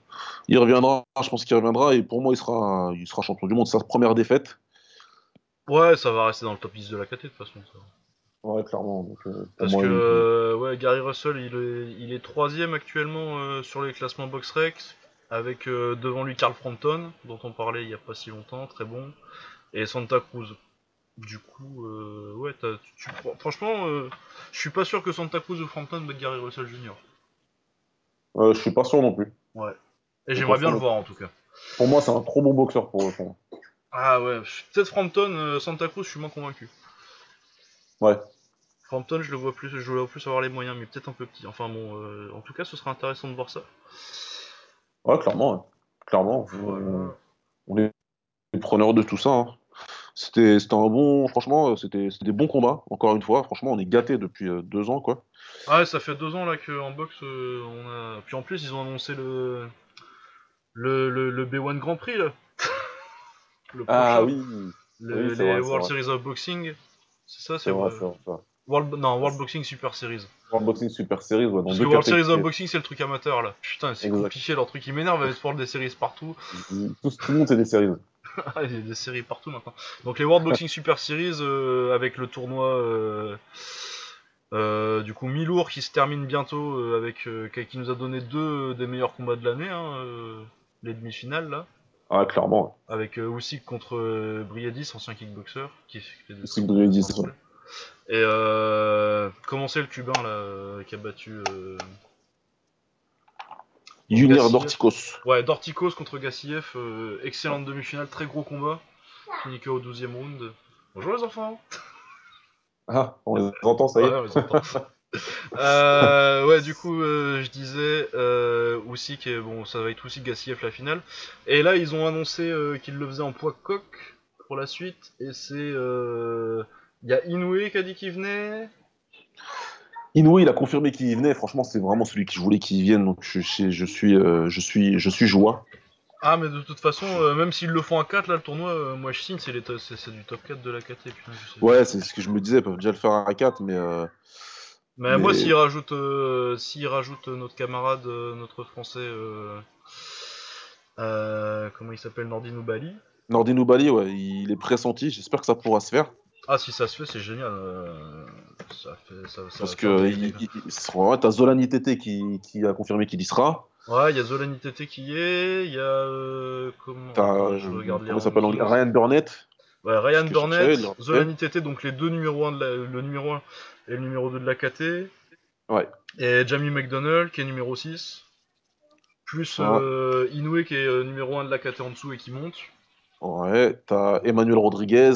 il reviendra. Je pense qu'il reviendra et pour moi, il sera, il sera champion du monde. C'est sa première défaite. Ouais, ça va rester dans le top 10 de la KT de toute façon. Ça. Ouais, clairement. Donc, euh, Parce moi, que euh, ouais, Gary Russell, il est, il est troisième actuellement euh, sur les classements BoxRec, avec devant lui Carl Frampton, dont on parlait il y a pas si longtemps, très bon, et Santa Cruz. Du coup, euh, ouais, t'as- tu, tu- franchement, je suis pas sûr que Santa Cruz ou Frampton battent Gary Russell Jr. euh, je suis pas sûr non plus. Ouais. Et j'aimerais bien le voir en tout cas. Pour moi, c'est un trop bon boxeur pour eux. Ah ouais, peut-être Frampton, Santa Cruz, je suis moins convaincu. Ouais. Frampton, je le vois plus, je le vois plus avoir les moyens, mais peut-être un peu petit. Enfin bon, euh, en tout cas, ce serait intéressant de voir ça. Ouais, clairement. ouais. Clairement. Voilà. On, on est preneurs de tout ça. hein. C'était, c'était un bon. Franchement, c'était, c'était des bons combats. Encore une fois, franchement, on est gâtés depuis euh, deux ans, quoi. Ah ouais, ça fait deux ans là qu'en boxe, euh, on a. Puis en plus, ils ont annoncé le. Le, le, le B1 Grand Prix là. le prochain. Ah oui. Le- oui, c'est les vrai, c'est World. Series of Boxing. C'est ça, C'est vrai. World... Non, World Boxing Super Series. World Boxing Super Series, ouais, dans Parce deux que World. Series of Boxing, c'est le truc amateur là. Putain, c'est compliqué leur truc. Ils m'énervent avec World des séries partout. Tout, tout le monde, c'est des séries. Ah, Il y a des séries partout maintenant. Donc les World Boxing Super Series euh, avec le tournoi euh, euh, du coup Milour qui se termine bientôt avec euh, qui nous a donné deux des meilleurs combats de l'année, hein, les demi-finales là, Ah, clairement. avec euh, Usyk contre euh, Briadis, ancien kickboxer, qui fait des Usyk Briadis, ouais. Et euh, comment c'est le cubain là euh, qui a battu euh, Junior. Dorticos. Ouais, Dorticos contre Gassiev, euh, excellente demi-finale, très gros combat, fini que au 12 e round. Bonjour les enfants Ah, on les entend, ça y est. Ouais, on les entend. Euh, ouais, du coup, euh, je disais euh, Usyk et bon, ça va être Usyk Gassiev la finale. Et là, ils ont annoncé qu'ils le faisaient en poids coq pour la suite. Et c'est il y a Inoue qui a dit qu'il venait. Inoue, il a confirmé qu'il venait. Franchement, c'est vraiment celui que je voulais qu'il vienne. Donc, je, je- je suis, je suis, je suis joie. Ah, mais de toute façon, euh, même s'ils le font à 4 là, le tournoi, euh, moi je signe, c'est les to- c'est c'est du top 4 de la KT. Putain, je sais. Ouais, c'est ce que je me disais. Ils peuvent déjà le faire à 4, mais, euh, Mais moi, mais s'ils rajoutent, euh, s'ils rajoutent notre camarade, euh, notre français, euh, comment il s'appelle, Nordin Bali. Nordin Bali, ouais, il est pressenti. J'espère que ça pourra se faire. Ah, si ça se fait, c'est génial. ça, fait, ça, ça Parce que il, des- il- il sera- ouais, t'as Zolan ITT qui, qui a confirmé qu'il y sera. Ouais, il y a Zolan ITT qui y est, il y a. comment T'as, je regarde comment s'appelle Ryan Burnett. Ouais, Ryan Burnett, Zolan. ITT, donc les deux numéros 1 de la- le numéro 1 et le numéro 2 de la KT. Ouais. Et Jamie McDonnell qui est numéro 6. Plus Ah, euh, Inoue qui est euh, numéro 1 de la KT en dessous et qui monte. ouais. T'as Emmanuel Rodriguez.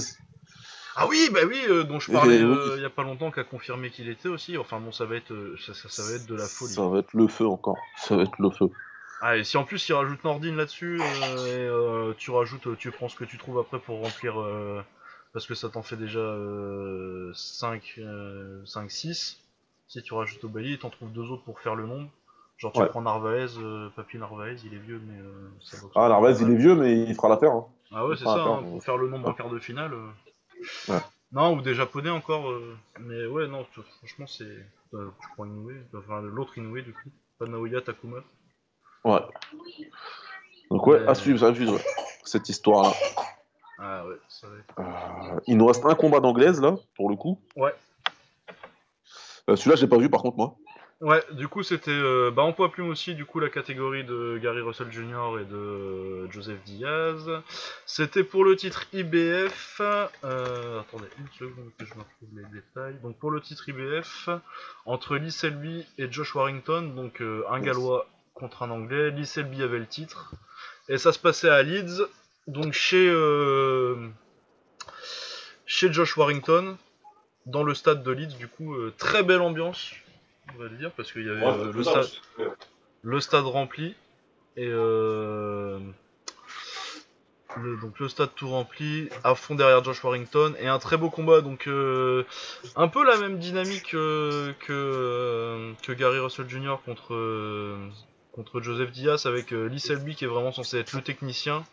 Ah oui, bah oui, euh, dont je parlais il oui, y a pas longtemps, qui a confirmé qu'il était aussi. Enfin bon, ça va être, ça, ça- ça va être de la folie. ça va être le feu encore. Ça va être le feu. Ah, et si en plus il rajoute Nordine là-dessus, euh, et euh, tu rajoutes, tu prends ce que tu trouves après pour remplir, euh, parce que ça t'en fait déjà euh, 5, 6. Si tu rajoutes Obali, t'en trouves deux autres pour faire le nombre. Genre tu Ouais. prends Narvaez, euh, Papy Narvaez, il est vieux, mais euh, ça Ah, Narvaez, il est vieux, mais il fera l'affaire. Hein. Ah ouais, c'est ça, hein, pour faire le nombre en quart de finale. euh. Ouais. Non, ou des japonais encore, euh, mais ouais, non, franchement, c'est. euh, tu prends Inoue, enfin l'autre Inoue du coup, pas Naoya Takuma. Ouais. Donc, ouais, à suivre, à suivre cette histoire-là. Ah ouais, ça va être. Euh, il nous reste un combat d'anglaise, là, pour le coup. Ouais. Euh, Celui-là, je l'ai pas vu, par contre, moi. Ouais, du coup c'était euh, bah, en poids plume aussi, du coup la catégorie de Gary Russell Jr. et de Joseph Diaz. C'était pour le titre IBF. Euh, attendez une seconde que je me retrouve les détails. Donc pour le titre IBF, entre Lee Selby et Josh Warrington, donc un Yes. gallois contre un anglais. Lee Selby avait le titre. Et ça se passait à Leeds, donc chez, euh, chez Josh Warrington, dans le stade de Leeds, du coup, euh, très belle ambiance, on va le dire, parce qu'il y avait euh, le, stade, le stade rempli, et le, donc le stade tout rempli, à fond derrière Josh Warrington, et un très beau combat, donc un peu la même dynamique que, que Gary Russell Jr. contre, contre Joseph Diaz, avec euh, Lee Selby qui est vraiment censé être le technicien,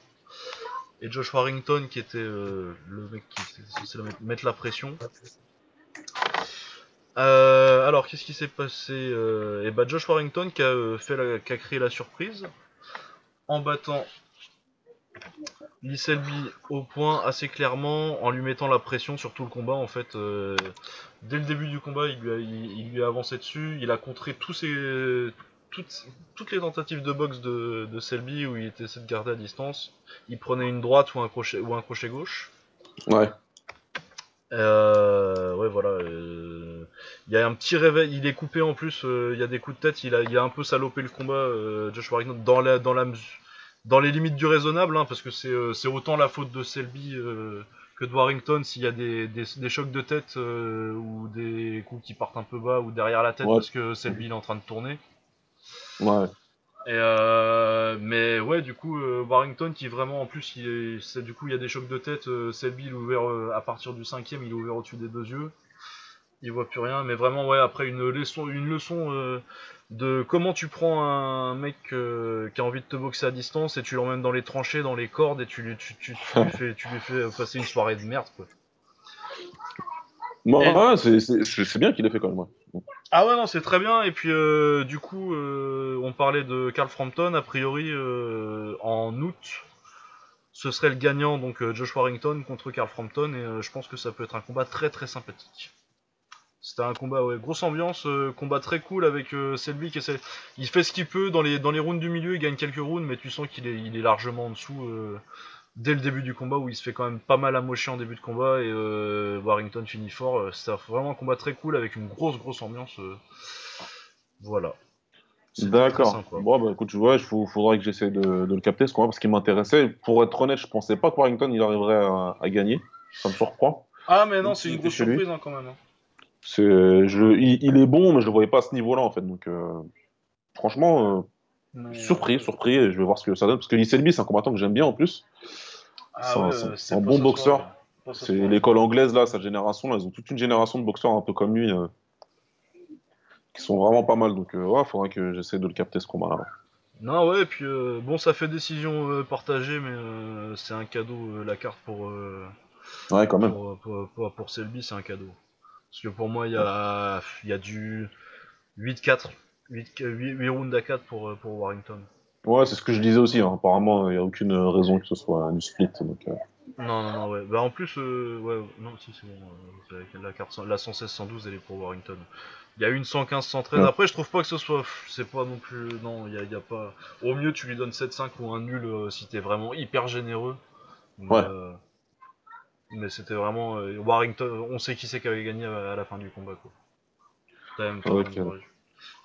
et Josh Warrington qui était euh, le mec qui était censé mettre, la pression. Euh, alors, qu'est-ce qui s'est passé euh, Et bah, Josh Warrington qui a, fait la- qui a créé la surprise en battant Lee Selby au point assez clairement, en lui mettant la pression sur tout le combat. En fait, dès le début du combat, il lui, a, il lui a avancé dessus, il a contré tous ses, toutes, toutes les tentatives de boxe de, de Selby où il était de garder à distance. Il prenait une droite ou un crochet, ou un crochet gauche. Ouais. Euh, ouais, voilà. euh, Il y a un petit réveil. Il est coupé en plus. euh, Il y a des coups de tête. Il a, il a un peu salopé le combat, Josh Warrington, dans la, dans la dans les limites du raisonnable, hein, parce que c'est, autant la faute de Selby que de Warrington s'il y a des, des, des chocs de tête ou des coups qui partent un peu bas ou derrière la tête Ouais. parce que Selby il est en train de tourner. Ouais. Et euh, mais ouais, du coup, euh, Warrington qui vraiment en plus, il est, c'est, du coup, il y a des chocs de tête. Euh, Selby, il est ouvert euh, à partir du cinquième, il est ouvert au-dessus des deux yeux. Il voit plus rien, mais vraiment, ouais, après une leçon, une leçon euh, de comment tu prends un mec qui a envie de te boxer à distance et tu l'emmènes dans les tranchées, dans les cordes et tu, lui- tu, tu, tu lui, fais, tu lui fais passer une soirée de merde, quoi. Bon, Et- ouais, c'est- c'est c'est- c'est bien qu'il ait fait quand même. Ah ouais, non, c'est très bien. Et puis, euh, du coup, euh, on parlait de Carl Frampton. A priori, euh, en août, ce serait le gagnant, donc Josh Warrington contre Carl Frampton. Et je pense que ça peut être un combat très très sympathique. C'était un combat, ouais, grosse ambiance, combat très cool avec Selby qui essaie. Il fait ce qu'il peut dans les, dans rounds du milieu, il gagne quelques rounds, mais tu sens qu'il est, est largement en dessous dès le début du combat où il se fait quand même pas mal amocher en début de combat et euh, Warrington finit fort. Euh, C'était vraiment un combat très cool avec une grosse grosse ambiance. euh, voilà. D'accord. Bon, bah écoute, ouais, il faudrait que j'essaie de, de le capter ce combat parce qu'il m'intéressait. Pour être honnête, je pensais pas que Warrington il arriverait à, à gagner. Ça me surprend. Ah mais non, c'est une grosse surprise hein, quand même. hein. C'est, je, il, il est bon, mais je le voyais pas à ce niveau-là, en fait. Donc, euh, franchement, euh, Mais, surpris, euh, surpris, et je vais voir ce que ça donne. Parce que Lee Selby, c'est un combattant que j'aime bien en plus. Ah C'est un, bon ce boxeur. soir. C'est l'école anglaise, là, sa génération, là, ils ont toute une génération de boxeurs un peu comme lui, euh, qui sont vraiment pas mal. Donc, euh, ouais, faudrait que j'essaie de le capter ce combat-là. Non, ouais, et puis euh, bon, ça fait décision partagée, mais c'est un cadeau, la carte pour, Ouais, quand même. pour, pour, pour, pour Selby, c'est un cadeau. Parce que pour moi, il y a, il y a du 8-4, 8, 8, rounds à 4 pour, euh, pour Warrington. Ouais, c'est ce que je disais aussi. hein. Apparemment, il n'y a aucune raison que ce soit du split. Donc, euh, Non, non, non, ouais. Bah en plus, euh, ouais, non, si, c'est bon. euh, la carte, la 116-112, elle est pour Warrington. Il y a une 115-113. Ouais. Après, je trouve pas que ce soit. C'est pas non plus. Non, il y a, y a pas. Au mieux, tu lui donnes 7-5 ou un nul euh, si t'es vraiment hyper généreux. Mais, Ouais. euh, mais c'était vraiment. euh, Warrington, on sait qui c'est qui avait gagné à, à la fin du combat, quoi. T'as même pas Ok.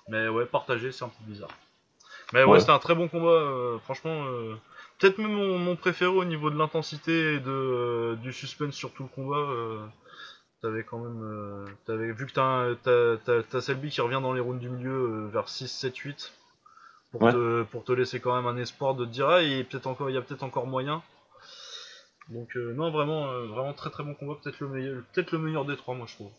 Mais ouais, partagé, c'est un peu bizarre. Mais ouais, Ouais. c'était un très bon combat, euh, franchement. euh, Peut-être même mon, mon préféré au niveau de l'intensité et de, euh, du suspense sur tout le combat. T'avais quand même. vu que t'as, Selby qui revient dans les rounds du milieu vers 6, 7, 8. Pour, Ouais. te, pour te laisser quand même un espoir de te dire, ah, il y a peut-être encore, il y a peut-être encore moyen. Donc, non, vraiment, vraiment très très bon combat. Peut-être le meilleur, peut-être le meilleur des trois, moi je trouve.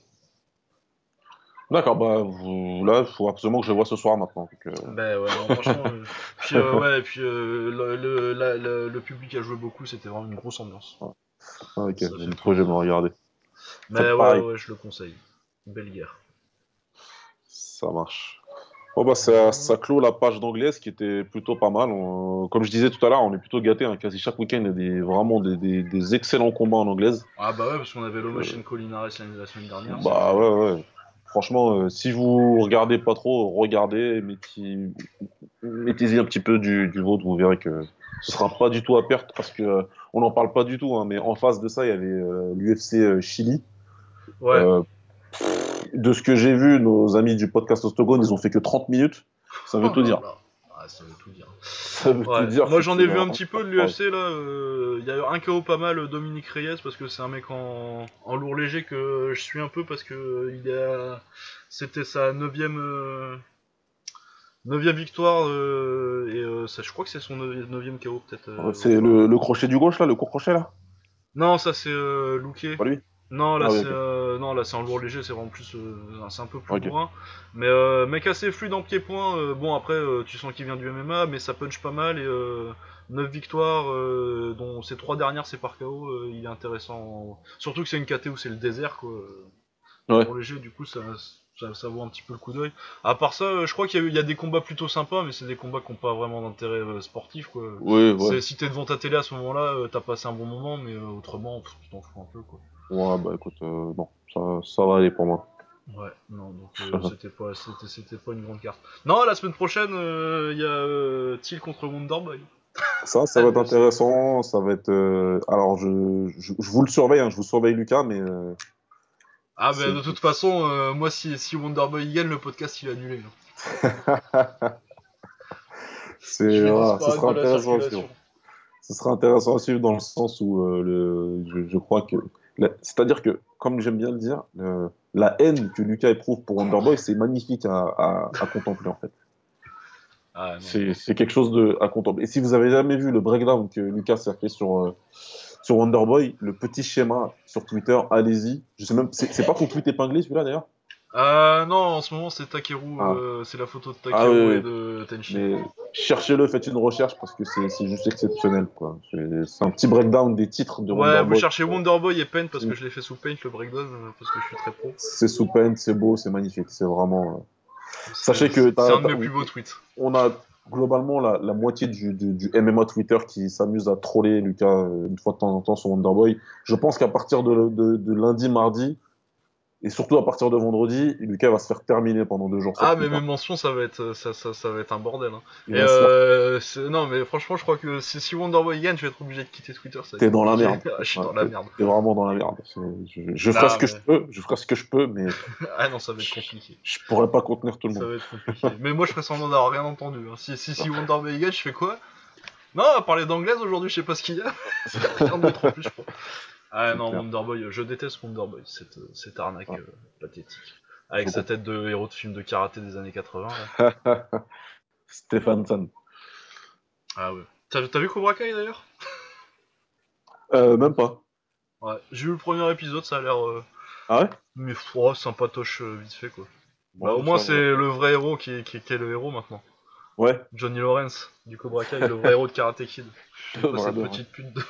D'accord, bah, vous, là, il faut absolument que je le vois ce soir maintenant. donc, euh, Ben ouais, non, franchement. euh, puis euh, ouais, puis le, le, la- le- le public a joué beaucoup, c'était vraiment une grosse ambiance. ah, ok, j'ai trop, je vais me regarder. Mais Faites ouais, pareil. ouais, je le conseille. Belle guerre. Ça marche. Bon, bah, ça, ça clôt la page d'anglaise qui était plutôt pas mal. On- comme je disais tout à l'heure, on est plutôt gâtés. hein. Quasi chaque week-end, il y a des, vraiment des, des- des excellents combats en anglaise. Ah bah ouais, parce qu'on avait Lomachenko Linares la, la semaine dernière. Bah ouais, ouais. Franchement, euh, si vous regardez pas trop, regardez, mettez- mettez-y un petit peu du, du vôtre, vous verrez que ce sera pas du tout à perte parce que euh, on n'en parle pas du tout. hein, mais en face de ça, il y avait l'UFC euh, Chili. Ouais. Euh, de ce que j'ai vu, nos amis du podcast Octogone, ils ont fait que 30 minutes. Ça veut Oh tout dire. là. Ça veut tout dire. Ça veut Ouais. tout dire. Moi j'en ai vu un petit peu de l'UFC là. euh, Il y a eu un KO pas mal, Dominique Reyes, parce que c'est un mec en, en lourd léger que je suis un peu parce que euh, il a... c'était sa neuvième euh, neuvième victoire euh, et euh, ça, je crois que c'est son neuvi- neuvième KO peut-être. euh, C'est le, le crochet du gauche, là, le court crochet, là? Non, ça c'est euh, Louquet. Pas lui? Non, là Ah oui, c'est ok. euh, non, là c'est en lourd léger, c'est vraiment plus, euh, c'est un peu plus Ok. bourrin. Mais euh, mec assez fluide en pied-point. euh, bon après, euh, tu sens qu'il vient du MMA, mais ça punch pas mal et euh, 9 victoires, euh, dont ces trois dernières c'est par KO. euh, il est intéressant. Surtout que c'est une KT où c'est le désert quoi. Ouais. Lourd léger, du coup ça, ça, ça vaut un petit peu le coup d'œil. À part ça, euh, je crois qu'il y, a eu- il y a des combats plutôt sympas, mais c'est des combats qui n'ont pas vraiment d'intérêt euh, sportif quoi. Oui, ouais. C'est- Si t'es devant ta télé à ce moment-là, euh, t'as passé un bon moment, mais euh, autrement, pff, tu t'en fous un peu quoi. Ouais, bah écoute, euh, non, ça, ça va aller pour moi. Ouais, non, donc euh, c'était pas, c'était, c'était pas une grande carte. Non, la semaine prochaine, il y a euh, Thiel contre Wonderboy. Ça, ça va être intéressant. Ça va être. euh, Alors, je, je, je vous le surveille, hein, je vous surveille Lucas, mais euh, Ah, ben de toute façon, euh, moi, si, si Wonderboy gagne, le podcast il est annulé. hein. c'est ce sera intéressant à suivre. Ce sera intéressant à suivre dans le sens où euh, le, je, je crois que. C'est-à-dire que, comme j'aime bien le dire, le- la haine que Lucas éprouve pour Wonderboy, c'est magnifique à, à, à contempler en fait. Ah. C'est quelque chose de, à contempler. Et si vous avez jamais vu le breakdown que Lucas a fait sur, euh, sur Wonderboy, le petit schéma sur Twitter, allez-y. Je sais même, c'est c'est pas ton tweet épinglé celui-là d'ailleurs Ah, non, en ce moment, c'est Takeru, Ah. euh, c'est la photo de Takeru Ah, oui, oui. et de Tenchi. Mais cherchez-le, faites une recherche parce que c'est juste exceptionnel. quoi. C'est un petit breakdown des titres de Ouais, Wonderboy. vous cherchez Wonderboy et Paint parce que Mm. je l'ai fait sous Paint le breakdown euh, parce que je suis très pro. C'est sous peine, c'est beau, c'est magnifique. C'est vraiment. euh, Sachez que c'est un de mes plus beaux tweets. On a globalement la, la moitié du, du, du MMA Twitter qui s'amuse à troller Lucas une fois de temps en temps sur Wonderboy. Je pense qu'à partir de, de, de lundi, mardi, et surtout à partir de vendredi, Lucas va se faire terminer pendant deux jours. Ah mais mes mentions ça va être ça, ça, ça va être un bordel. Hein. Et euh, non mais franchement je crois que si, si Wonderboy gagne je vais être obligé de quitter Twitter. ça T'es dans la merde. Je suis Ouais, dans la merde. T'es vraiment dans la merde. Je, je ferai ce que mais- je peux, je ferai ce que je peux, mais ah non ça va être compliqué. je pourrais pas contenir tout le Ça monde. va être compliqué. mais moi je ferai semblant d'avoir rien entendu. Hein. Si, si, si Wonderboy gagne je fais quoi? Non à parler d'anglaise aujourd'hui je sais pas ce qu'il y a. rien de en plus je crois. Ah non, clair. Wonderboy, je déteste Wonderboy, cette, cette arnaque Ouais. euh, pathétique. Avec sa tête de héros de film de karaté des années 80. là. Stéphane San. Ah ouais. T'as t'as vu Cobra Kai d'ailleurs? Euh, même pas. Ouais. J'ai vu le premier épisode, ça a l'air. euh, Ah ouais? Mais oh, sympatoche euh, vite fait quoi. Bah, au moins c'est le vrai héros qui est, qui, est- qui est le héros maintenant. Ouais. Johnny Lawrence du Cobra Kai, le vrai héros de Karate Kid. C'est cette petite pute de,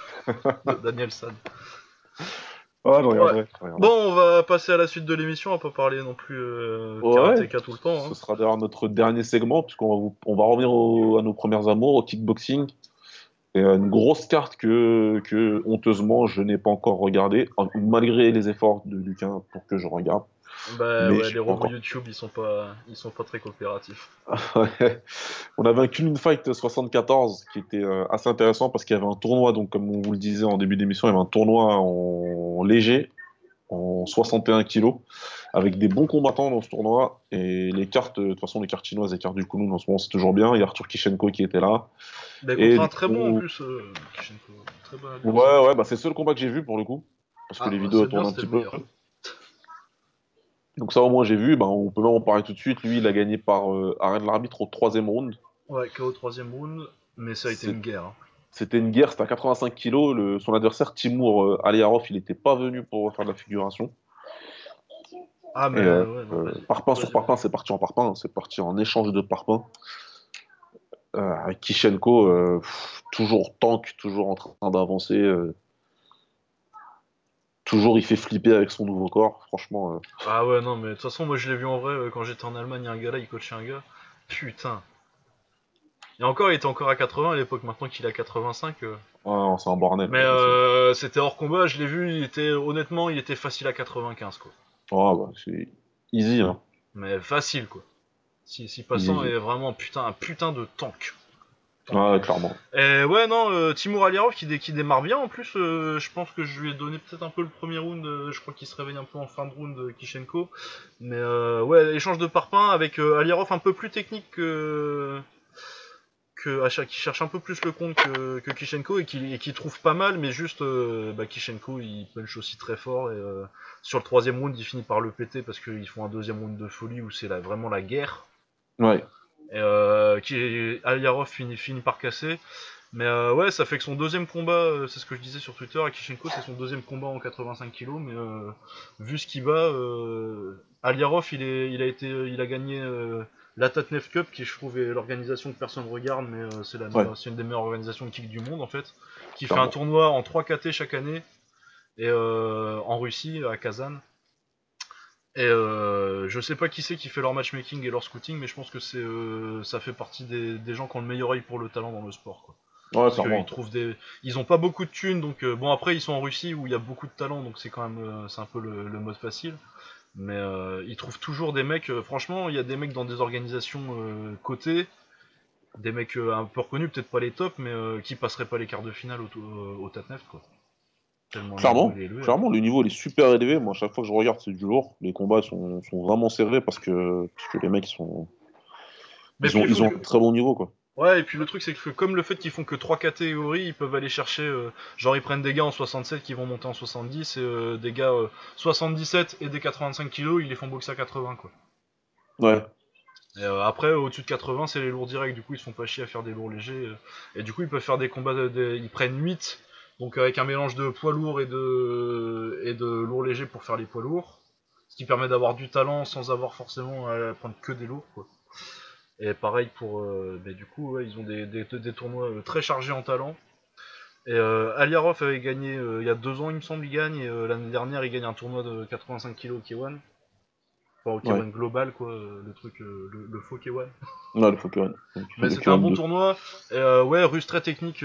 de Daniel San. Ah, regarderai. Bon, on va passer à la suite de l'émission, on va pas parler non plus euh, Ouais. karatéka tout le temps. hein. Ce sera d'ailleurs notre dernier segment, puisqu'on va, vous- on va revenir au- à nos premières amours, au kickboxing. Et euh, une grosse carte que, que honteusement, je n'ai pas encore regardée, malgré les efforts de Lucas pour que je regarde. Bah ouais, les robots. YouTube ils sont pas, ils sont pas très coopératifs. On avait un Clean Fight 74 qui était euh, assez intéressant parce qu'il y avait un tournoi, donc comme on vous le disait en début d'émission, il y avait un tournoi en léger, en 61 kilos, avec des bons combattants dans ce tournoi. Et les cartes, de toute façon, les cartes chinoises, les cartes du Kunlun en ce moment, c'est toujours bien. Il y a Arthur Kishenko qui était là. Mais Et contre un très bon en plus, euh, Kishenko. Très bon adversaire. Ouais, ouais, bah c'est le seul combat que j'ai vu pour le coup. Parce que Ah, les bah, vidéos tournent un petit peu. meilleur. Donc ça au moins j'ai vu, bah, on peut même en parler tout de suite. Lui, il a gagné par euh, arrêt de l'arbitre au troisième round. Ouais, KO troisième round, mais ça a été une guerre. hein. C'était une guerre, c'était à 85 kilos. Le, son adversaire Timur euh, Aliarov, il n'était pas venu pour faire de la figuration. Ah, mais euh, ouais, non, euh, parpaing sur parpaing, c'est parti en parpaing, c'est parti en échange de parpaing. Euh, Kishenko, euh, pff, toujours tank, toujours en train d'avancer. Toujours il fait flipper avec son nouveau corps, franchement. euh, Ah ouais, non, mais de toute façon, moi je l'ai vu en vrai euh, quand j'étais en Allemagne, il y a un gars là, il coachait un gars. Putain. Et encore, il était encore à 80 à l'époque, maintenant qu'il est à 85. euh. ouais, non, c'est un. Mais euh, c'était hors combat, je l'ai vu, il était, honnêtement, il était facile à 95, quoi. Ouais, bah, c'est easy. Hein. Mais facile, quoi. Si, si passant est vraiment putain, un putain de tank. Ouais, clairement. Et ouais, non, euh, Timur Aliarov qui, dé- qui démarre bien en plus. euh, je pense que je lui ai donné peut-être un peu le premier round. euh, je crois qu'il se réveille un peu en fin de round, euh, Kishenko. Mais euh, ouais, échange de parpaing avec euh, Aliarov un peu plus technique que. qui cherche un peu plus le compte que, que Kishenko et qui, et qui trouve pas mal, mais juste euh, bah, Kishenko il punch aussi très fort. Et euh, sur le troisième round, il finit par le péter parce qu'ils font un deuxième round de folie où c'est vraiment la guerre. Ouais. Et euh, qui Aliarov finit, finit par casser. Mais euh, ouais, ça fait que son deuxième combat, euh, c'est ce que je disais sur Twitter, à Kishenko, c'est son deuxième combat en 85 kg. Mais euh, vu ce qu'il bat, euh, Aliarov, il, est, il, a été, il a gagné euh, la Tatnef Cup, qui je trouve est l'organisation que personne regarde, mais euh, c'est la meilleure- c'est une des meilleures organisations de kick du monde en fait, qui fait un tournoi en 3 KT chaque année, et euh, en Russie, à Kazan. Et euh, je sais pas qui c'est qui fait leur matchmaking et leur scouting, mais je pense que c'est euh, ça fait partie des, des gens qui ont le meilleur œil pour le talent dans le sport. Quoi. Ouais, Parce clairement. qu'ils trouvent des, ils ont pas beaucoup de thunes, donc euh, bon après ils sont en Russie où il y a beaucoup de talent, donc c'est quand même euh, c'est un peu le, le mode facile. Mais euh, ils trouvent toujours des mecs. franchement, il y a des mecs dans des organisations cotées, des mecs un peu reconnus, peut-être pas les tops, mais qui passeraient pas les quarts de finale au, au, quoi. Le Clairement, élevé, hein. clairement, le niveau il est super élevé. Moi, à chaque fois que je regarde, c'est du lourd. Les combats sont, sont vraiment serrés parce que, parce que les mecs sont, Mais ils ont, il ils faut ont que- un très bon niveau, quoi. Ouais, et puis le truc, c'est que comme le fait qu'ils font que 3 catégories, ils peuvent aller chercher. euh, genre, ils prennent des gars en 67 qui vont monter en 70, et euh, des gars euh, 77 et des 85 kilos, ils les font boxer à 80, quoi. Ouais, Et euh, après, au-dessus de 80, c'est les lourds directs, du coup, ils se font pas chier à faire des lourds légers. euh, et du coup, ils peuvent faire des combats. de- de- ils prennent 8, donc avec un mélange de poids lourds et de, et de lourds légers pour faire les poids lourds. Ce qui permet d'avoir du talent sans avoir forcément à prendre que des lourds, quoi. Et pareil pour. euh, bah, du coup, ouais, ils ont des, des, des tournois euh, très chargés en talent. Et euh, Aliarov avait gagné euh, il y a deux ans, il me semble, il gagne. Et euh, l'année dernière, il gagne un tournoi de 85 kg au K1. Enfin, au K1 global, quoi, le truc, le, le faux K1. ouais, le Fokuen. Mais c'était un bon tournoi. Et, ouais, russe très technique.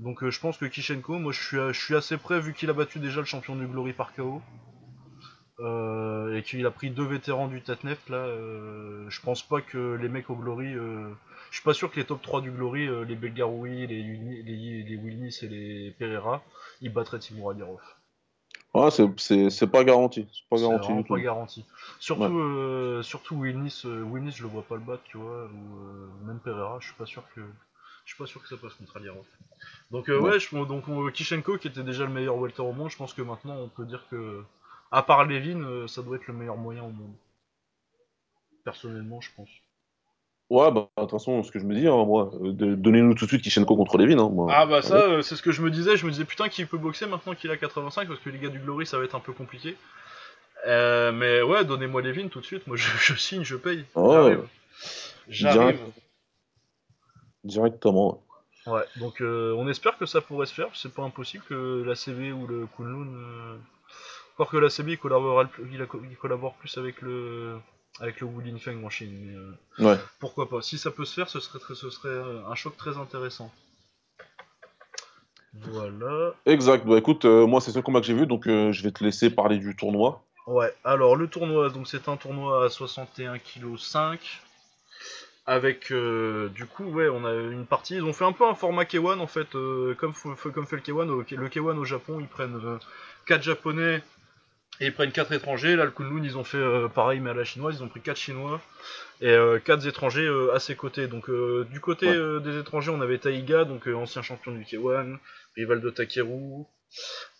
Euh, donc euh, je pense que Kishenko, moi je suis, je suis assez prêt vu qu'il a battu déjà le champion du Glory par KO. Euh, et qu'il a pris deux vétérans du Tatnef là, euh, je pense pas que les mecs au Glory, euh, je suis pas sûr que les top 3 du Glory, euh, les Belgaroui, les, Uni- les, les Wilnis et les Pereira, ils battraient Timur Adirov. Ouais, c'est- c'est pas garanti. C'est pas garanti vraiment du tout. pas garanti. Surtout, euh, surtout Wilnis, euh, Wilnis, je le vois pas le battre, tu vois, ou euh, même Pereira, je suis pas sûr que. Je suis pas sûr que ça passe contre Aliarov. Donc euh, Ouais. ouais, je, donc Kishenko qui était déjà le meilleur welter au monde, je pense que maintenant on peut dire que, à part Levin, euh, ça doit être le meilleur moyen au monde. Personnellement, je pense. Ouais, bah, de toute façon, ce que je me dis, hein, moi, euh, de- donnez-nous tout de suite Kishenko contre Levin. Hein, moi. Ah bah ça, euh, c'est ce que je me disais, je me disais putain qu'il peut boxer maintenant qu'il a 85 parce que les gars du Glory ça va être un peu compliqué. Mais ouais, donnez-moi Levin tout de suite, moi je, je signe, je paye. Oh. J'arrive. J'arrive. Direct. Directement. Ouais, donc euh, on espère que ça pourrait se faire, c'est pas impossible que la CB ou le Kunlun. Euh... Encore que la CB il collabore, il, a- il collabore plus avec le avec le Wulin Feng en Chine, mais euh, Ouais. pourquoi pas. Si ça peut se faire, ce serait, très- ce serait euh, un choc très intéressant. Voilà. Exact. Bah écoute, euh, moi, c'est ce combat que j'ai vu, donc je vais te laisser parler du tournoi. Ouais, alors le tournoi, donc c'est un tournoi à 61 kg 5. Avec euh, du coup, ouais, on a une partie. Ils ont fait un peu un format K1 en fait, euh, comme, comme fait le K1. Au, le K1 au Japon, ils prennent 4 japonais et ils prennent 4 étrangers. Là, le Kunlun, ils ont fait euh, pareil, mais à la chinoise, ils ont pris 4 chinois et 4 étrangers euh, à ses côtés. Donc, euh, du côté Ouais. euh, des étrangers, on avait Taiga, donc euh, ancien champion du K1, rival de Takeru,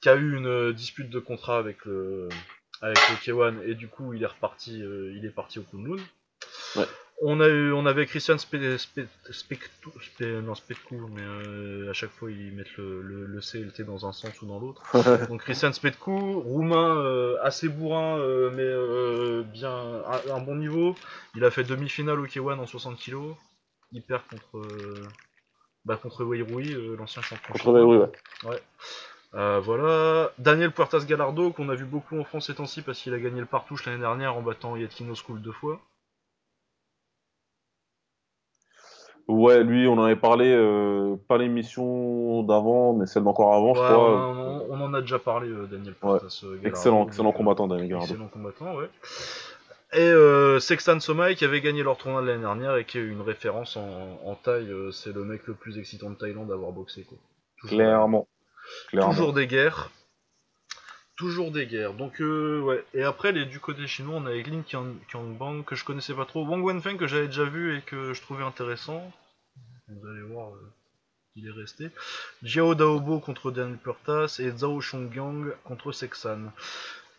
qui a eu une euh, dispute de contrat avec le, avec le K1 et du coup, il est reparti, euh, il est parti au Kunlun. Ouais. On a eu, on avait Christian Spe, Spe, Spectou- Spe- non Spetkou, mais euh, à chaque fois ils mettent le, le, le C et le T dans un sens ou dans l'autre. Donc Christian Spetkou, roumain euh, assez bourrin, euh, mais bien à un bon niveau. Il a fait demi-finale au K1 en 60 kg. Il perd contre, bah, contre Wei Rui, euh, l'ancien champion. Contre ouais. Euh, voilà. Daniel Puertas Galardo, qu'on a vu beaucoup en France ces temps-ci parce qu'il a gagné le partouche l'année dernière en battant Yatkino School deux fois. Ouais, lui, on en avait parlé, euh, pas l'émission d'avant, mais celle d'encore avant, je crois. on, en- on en a déjà parlé, euh, Daniel Puertas euh. Excellent, excellent combattant, Daniel Garardo. Excellent combattant, ouais. Et euh, Sextan Somai qui avait gagné leur tournoi de l'année dernière et qui est une référence en, en taille, c'est le mec le plus excitant de Thaïlande à avoir boxé quoi. Toujours, Clairement. Clairement. toujours des guerres. Toujours des guerres. Euh. Et après les du côté chinois, on a Lin Qiang- Qiangbang que je connaissais pas trop, Wang Wenfeng que j'avais déjà vu et que je trouvais intéressant. Vous allez voir euh, il est resté. Jiao Daobo contre Daniel Puertas et Zhao Chonggyang contre Sexan.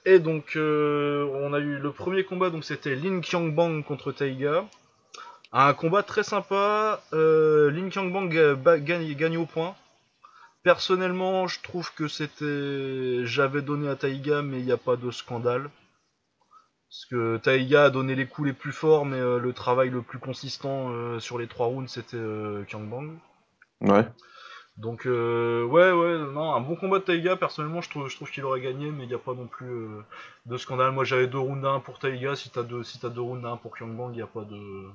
Et donc euh, on a eu le premier combat, donc c'était Lin Qiangbang contre Taiga. Un combat très sympa. Lin Qiangbang ga- ba- gagne, gagne au point. Personnellement, je trouve que c'était. J'avais donné à Taiga, mais il n'y a pas de scandale. Parce que Taiga a donné les coups les plus forts, mais euh, le travail le plus consistant euh, sur les trois rounds, c'était euh, Qiangbang. Ouais. Donc euh, ouais ouais non un bon combat de Taiga personnellement je trouve je trouve qu'il aurait gagné mais il n'y a pas non plus de scandale moi j'avais deux rounds à 1 pour Taiga si t'as deux si deux rounds à 1 pour Kyongbang il n'y a pas de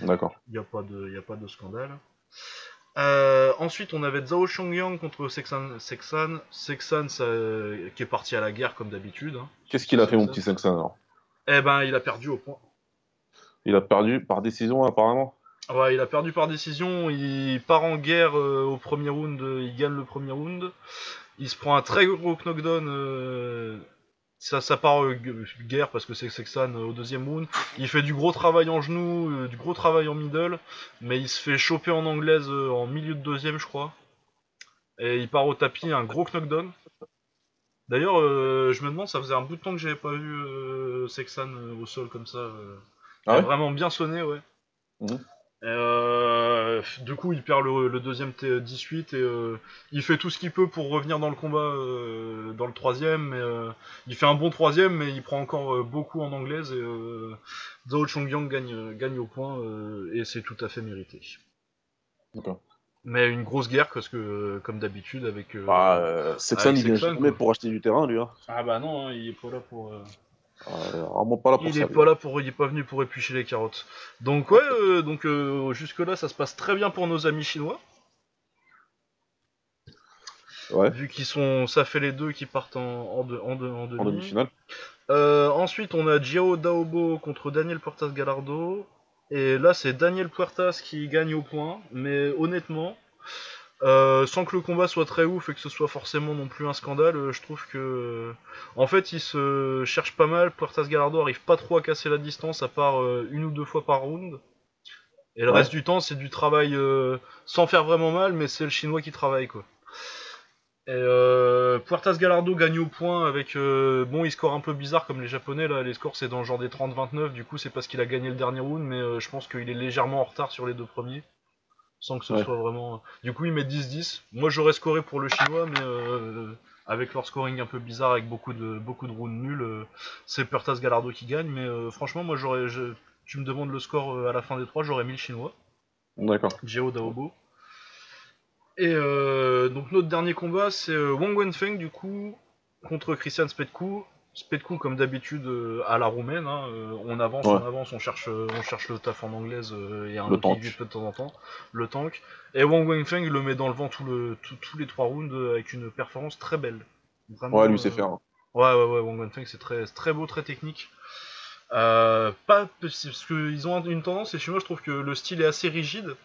D'accord. il y a pas de il y a pas de scandale Euh, ensuite on avait Zhao Chongyang contre Sexan Sexan Sexan ça, euh, qui est parti à la guerre comme d'habitude hein. Qu'est-ce qu'il a fait, mon petit Sexan, alors? Eh ben il a perdu au point Il a perdu par décision, apparemment Ouais, il a perdu par décision. Il part en guerre euh, au premier round. euh, Il gagne le premier round. Il se prend un très gros knockdown. euh, ça, ça part euh, gu- guerre parce que c'est Sexan euh, au deuxième round. Il fait du gros travail en genou, euh, du gros travail en middle. Mais il se fait choper en anglaise en milieu de deuxième, je crois. Et il part au tapis, un gros knockdown. D'ailleurs, je me demande, ça faisait un bout de temps que j'avais pas vu Sexan au sol comme ça. Ah Il a ouais? Vraiment bien sonné, ouais. Mhm. Euh, du coup, il perd le, le deuxième T18 et euh, il fait tout ce qu'il peut pour revenir dans le combat euh, dans le troisième. Mais, euh, il fait un bon troisième, mais il prend encore euh, beaucoup en anglaise et euh, Zhao Chongyang gagne, gagne au point euh, et c'est tout à fait mérité. D'accord. Mais une grosse guerre parce que, comme d'habitude, avec. euh, Bah, euh, Sexan, avec il vient jamais pour acheter du terrain, lui. Hein. Ah bah non, hein, il est pas là pour. Euh, vraiment pas là pour Il ça. est lui. pas là pour, il est pas venu pour éplucher les carottes. Donc ouais, euh, donc euh, jusque là ça se passe très bien pour nos amis chinois, Ouais, vu qu'ils sont, ça fait les deux qui partent en, en, deux- en, deux- en demi. en. Euh, ensuite on a Jiao Daobo contre Daniel Puertas Galardo, et là c'est Daniel Puertas qui gagne au point, mais honnêtement, euh, sans que le combat soit très ouf et que ce soit forcément non plus un scandale, euh, je trouve que, en fait il se cherche pas mal. Puertas Galardo arrive pas trop à casser la distance à part euh, une ou deux fois par round. Et le Ouais. reste du temps, c'est du travail euh, sans faire vraiment mal, mais c'est le chinois qui travaille, quoi. Et euh, Puertas Galardo gagne au point avec. euh, bon, il score un peu bizarre comme les japonais, là. Les scores, c'est dans le genre des 30-29. Du coup, c'est parce qu'il a gagné le dernier round, mais euh, je pense qu'il est légèrement en retard sur les deux premiers. Sans que ce Ouais. soit vraiment. Du coup, il met 10-10. Moi, j'aurais scoré pour le chinois, mais euh, avec leur scoring un peu bizarre, avec beaucoup de, beaucoup de rounds nuls, euh, c'est Puertas Galardo qui gagne. Mais euh, franchement, moi, j'aurais. je- Tu me demandes le score euh, à la fin des trois, j'aurais mis le chinois. D'accord. Jao Daobo. Et euh, donc notre dernier combat, c'est euh, Wang Wenfeng du coup contre Christian Spetku comme d'habitude euh, à la roumaine, hein, euh, on avance, Ouais. on avance, on cherche, euh, on cherche le taf en anglaise et un Le fait de temps en temps, le tank. Et Wang Wenfeng le met dans le vent tout le, tout- tous les trois rounds avec une performance très belle. Vraiment, Ouais, lui, c'est faire. hein. Ouais, ouais, ouais, Wang Wenfeng, c'est très, beau, très technique. Pas parce qu'ils ont une tendance, et chez moi, je trouve que le style est assez rigide.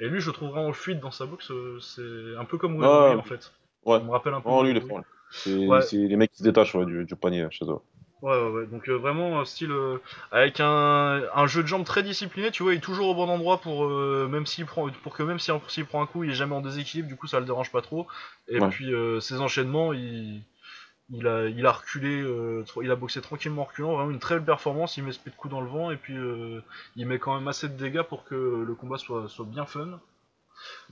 Et lui, je le trouve vraiment fluide dans sa boxe. C'est un peu comme Weird Ouais, en fait. Ouais. Il me rappelle un peu. Lui, il est Weird fort. C'est Ouais. les mecs qui se détachent ouais, du, du panier chez eux. Ouais, ouais, ouais. Donc euh, vraiment un style euh, avec un, un jeu de jambes très discipliné. Tu vois, il est toujours au bon endroit pour euh, même s'il prend pour que même si- s'il prend un coup, il est jamais en déséquilibre. Du coup, ça le dérange pas trop. Et Ouais. puis ses enchaînements, il il a, il a reculé, il a boxé tranquillement en reculant, vraiment une très belle performance, il met ce de coups dans le vent et puis il met quand même assez de dégâts pour que le combat soit, soit bien fun.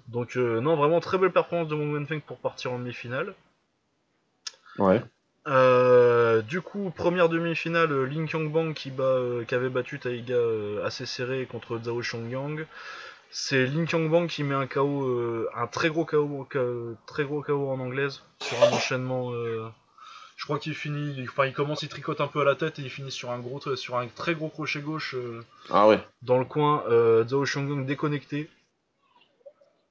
Donc non, vraiment très belle performance de Wong Wenfeng pour partir en demi-finale. Ouais. Euh, du coup, première demi-finale, euh, Lin Kyongbang qui, bat, euh, qui avait battu Taiga euh, assez serré contre Zhao Shongyang. C'est Lin Kyongbang qui met un KO, un très gros KO, très gros KO en anglaise sur un enchaînement. je crois qu'il finit, enfin il commence, il tricote un peu à la tête et il finit sur un gros, sur un très gros crochet gauche Ah ouais. dans le coin. Zhao Shongyang déconnecté.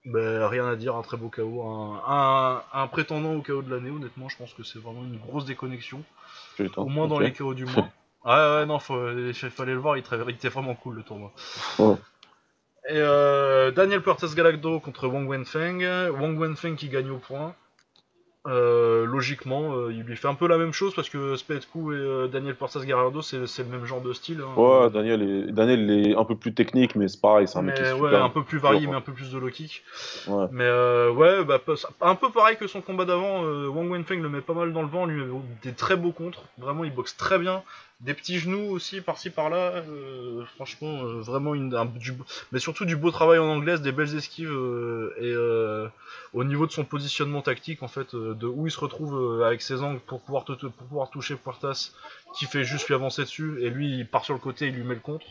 Ben, rien à dire, un très beau KO, un, un, un prétendant au KO de l'année. Honnêtement, je pense que c'est vraiment une grosse déconnexion. Putain. Au moins dans les KO du mois. Ouais, ouais, non, faut, il fallait le voir, il, était vraiment cool le tournoi. Et euh, Daniel Puertas Galacdo contre Wang Wenfeng. Wang Wenfeng qui gagne au point. Euh, logiquement, euh, il lui fait un peu la même chose parce que Spetku et euh, Daniel Puertas Galacdo, c'est c'est le même genre de style. hein. Ouais, Daniel est, Daniel est un peu plus technique, mais c'est pareil, c'est un mec qui est ouais, super. un peu plus varié, mais un peu plus de low kick. Ouais. Mais ouais, bah, un peu pareil que son combat d'avant, Wang Wenfeng le met pas mal dans le vent, lui met des très beaux contres, vraiment il boxe très bien, des petits genoux aussi par-ci par-là, euh, franchement euh, vraiment une, un- du, mais surtout du beau travail en anglaise, des belles esquives euh, et au niveau de son positionnement tactique en fait, de où il se retrouve avec ses angles pour pouvoir, te- te- pour pouvoir toucher Puertas, qui fait juste lui avancer dessus et lui il part sur le côté, il lui met le contre.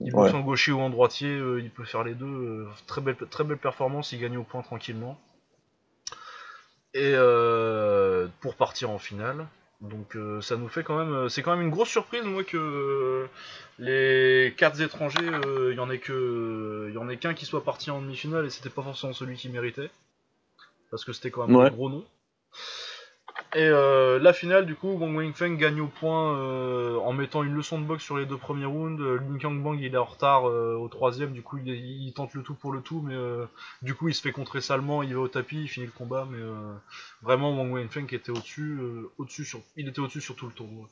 Il Ouais. en gaucher ou en droitier, euh, il peut faire les deux. euh, très, belle, très belle performance, il gagne au point tranquillement. Et euh, pour partir en finale. Donc euh, ça nous fait quand même, euh, c'est quand même une grosse surprise moi que euh, les quatre étrangers, euh, il y en ait que, il y en ait qu'un qui soit parti en demi-finale et c'était pas forcément celui qui méritait, parce que c'était quand même Ouais. des gros noms. Et euh, la finale, du coup, Wang Wenfeng gagne au point euh, en mettant une leçon de boxe sur les deux premiers rounds. Euh, Lin Kyongbang, il est en retard euh, au troisième, du coup, il, tente le tout pour le tout, mais du coup, il se fait contrer salement, il va au tapis, il finit le combat, mais vraiment, Wang Wenfeng était au-dessus, au-dessus sur, il était au-dessus sur tout le tournoi.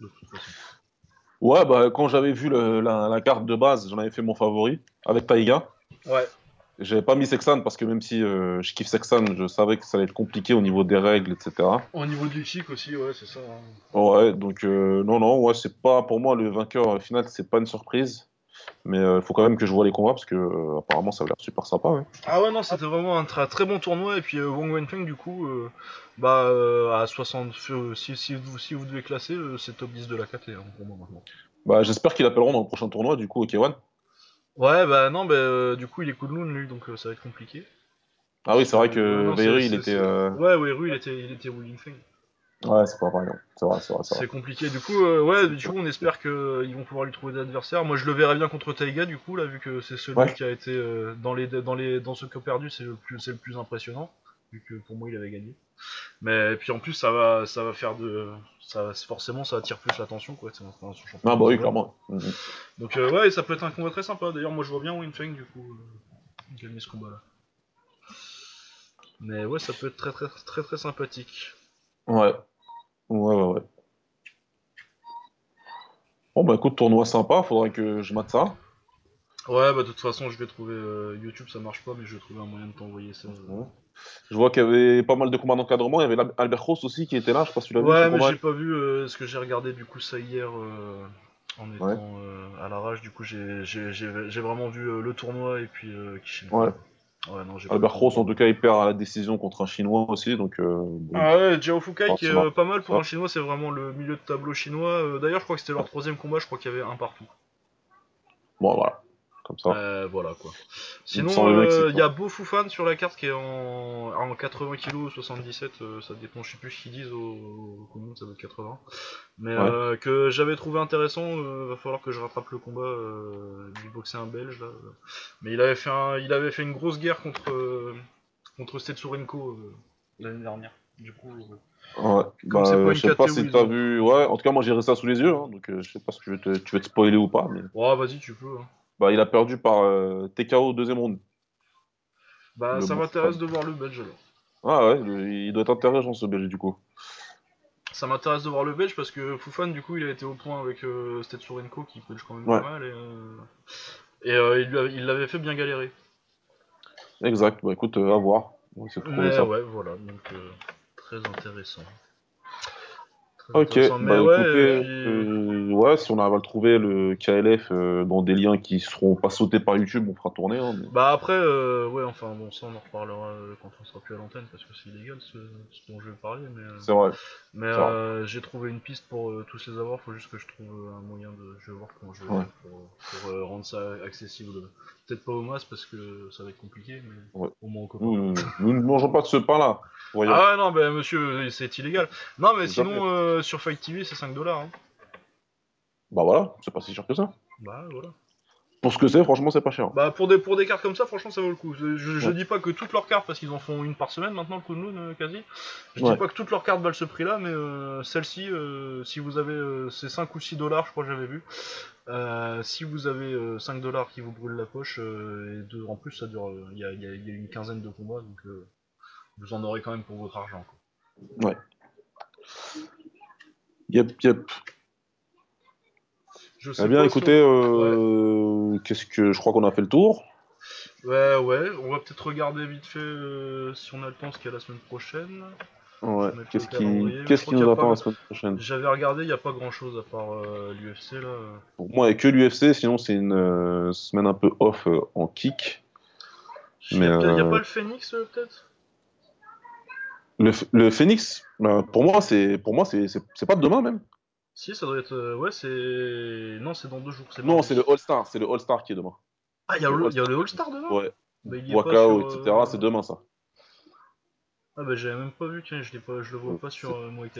De toute façon. Ouais, bah, quand j'avais vu le- la, la carte de base, j'en avais fait mon favori avec Taiga. Ouais. J'avais pas mis Sexan parce que même si euh, je kiffe Sexan, je savais que ça allait être compliqué au niveau des règles, etc. Au niveau du kick aussi, ouais, c'est ça. hein. Ouais, donc euh, non, non, ouais, c'est pas pour moi le vainqueur euh, final, c'est pas une surprise. Mais il faut quand même que je vois les combats parce que euh, apparemment ça a l'air super sympa. ouais. Ah ouais non c'était vraiment un très, très bon tournoi et puis euh, Wang Wenfeng du coup euh, bah euh, à 60 euh, si, si, vous, si vous devez classer euh, c'est top 10 de la KT hein, pour moi maintenant. Bah, j'espère qu'ils l'appelleront dans le prochain tournoi du coup au K1. Ouais bah non bah euh, du coup il est Kunlun lui donc euh, ça va être compliqué. Ah oui, c'est vrai que c'est- il était. euh, Ouais Rui il était il était Wu Yingfeng. Ouais, c'est pas vrai, non. C'est vrai, c'est vrai, c'est compliqué du coup euh, ouais du coup on espère que ils vont pouvoir lui trouver des adversaires. Moi je le verrais bien contre Taiga du coup là vu que c'est celui Ouais. qui a été euh, dans les dans les dans ce cas perdu c'est le plus c'est le plus impressionnant vu que pour moi il avait gagné. Mais puis en plus ça va ça va faire de ça forcément ça attire plus l'attention quoi c'est un- un champion Ah bah oui, clairement. Mhm. Donc euh, ouais ça peut être un combat très sympa d'ailleurs moi je vois bien Winfeng du coup euh, gagner ce combat là. Mais ouais ça peut être très très très très sympathique. Ouais. Ouais, ouais, ouais. Bon, bah écoute, tournoi sympa, faudrait que je mate ça. Ouais, bah de toute façon, je vais trouver euh, YouTube, ça marche pas, mais je vais trouver un moyen de t'envoyer ça. Ouais. Je vois qu'il y avait pas mal de combats d'encadrement. Il y avait Albert Ross aussi qui était là. Je sais pas si tu l'as vu, ce Ouais, mais j'ai pas vu euh, ce que j'ai regardé du coup ça hier euh, en étant Ouais. euh, à l'arrache. Du coup, j'ai vraiment vu euh, le tournoi et puis Kishin. Ouais. Ouais, non, Albert. Ross, en tout cas, il perd à la décision contre un Chinois aussi. Donc, euh, bon. Ah ouais, Jiao Fukai qui est euh, pas mal pour un chinois, c'est vraiment le milieu de tableau chinois. Euh, D'ailleurs, je crois que c'était leur troisième combat, je crois qu'il y avait un partout. Bon, voilà. Comme ça. Euh, voilà quoi. Sinon, il y a. Beau Foufan sur la carte qui est en, en 80 kg ou 77, euh, ça dépend, je sais plus ce qu'ils disent au, au ça doit être 80. Mais Ouais. euh, que j'avais trouvé intéressant, euh, va falloir que je rattrape le combat euh, du boxer un belge là. euh. Mais il avait fait, un, il avait fait une grosse guerre contre, euh, contre Stetsurenko euh, l'année dernière. Du coup, euh, Ouais. Bah, c'est pas une je sais pas si t'as vu. Ouais, en tout cas, moi j'ai ça sous les yeux. hein, donc, euh, je sais pas si tu veux te, tu veux te spoiler ou pas. Mais... oh, vas-y, tu peux. hein. Bah, il a perdu par euh, TKO deuxième round. Bah, Le ça bon m'intéresse de voir le belge alors. Ah ouais, le- il doit être intéressant ce belge du coup. Ça m'intéresse de voir le belge parce que Foufan, du coup, il a été au point avec euh, Stetsurenko qui belge quand même Ouais. pas mal et, euh, et euh, il l'avait fait bien galérer. Exact. Bah écoute, à voir. On va essayer de trouver Mais ça. ouais, voilà, donc très intéressant. Ok. Mais bah ouais, écoutez, et puis- euh, ouais, si on arrive à le trouver, le KLF, euh, dans des liens qui seront pas sautés par YouTube, on fera tourner. Hein, mais- Bah après, euh, ouais, enfin bon, ça on en reparlera quand on sera plus à l'antenne parce que c'est illégal ce, ce dont je vais parler. Mais, C'est vrai. mais j'ai trouvé une piste pour tous les avoir, faut juste que je trouve un moyen de. Je vais voir comment je vais Ouais. pour, pour, rendre ça accessible. Peut-être pas au mass parce que ça va être compliqué, mais Ouais. au moins au copain. Nous, nous ne mangeons pas de ce pain-là. Ah ouais, non, bah monsieur, c'est illégal. Non, mais sinon, euh, sur Fight TV, c'est 5 dollars. Hein. Bah voilà, c'est pas si cher que ça. Bah voilà. Pour ce que c'est, franchement, c'est pas cher. Bah pour des, pour des cartes comme ça, franchement, ça vaut le coup. Je, je- je Ouais. dis pas que toutes leurs cartes, parce qu'ils en font une par semaine maintenant, le Kunlun, euh, quasi. Je Ouais. dis pas que toutes leurs cartes valent ce prix-là, mais euh, celle-ci, euh, si vous avez. euh, c'est 5 ou 6 dollars, je crois que j'avais vu. Si vous avez euh, 5 dollars qui vous brûlent la poche, et deux, en plus, ça dure. Il y, a, il y a- il y a une quinzaine de combats, donc vous en aurez quand même pour votre argent. Quoi. Yep, yep. Je sais Eh bien, pas écoutez, euh, qu'est-ce que je crois qu'on a fait le tour. Ouais, ouais, on va peut-être regarder vite fait euh, si on a le temps ce qu'il y a la semaine prochaine. Ouais. Qu'est-ce le qui, calendrier, mais qu'est-ce je crois qui qu'il y nous a attend pas- la semaine prochaine J'avais regardé, il n'y a pas grand chose à part euh, l'UFC là. Pour moi, a que l'UFC, sinon c'est une euh, semaine un peu off euh, en kick. Il n'y a, peut-être- y a euh, pas le Phoenix euh, peut-être? Le, le Phoenix, bah, pour moi, c'est pour moi c'est pas demain même. Si, ça doit être. euh, ouais, c'est. Non, c'est dans deux jours. Non, c'est le All Star, c'est le All Star qui est demain. Ah, il y a le All-Star. All-Star demain Ouais. Bah, Wakao, sur, etc. euh, C'est demain ça. Ah, bah, j'avais même pas vu, tiens, je, pas, je le vois pas sur euh, Muay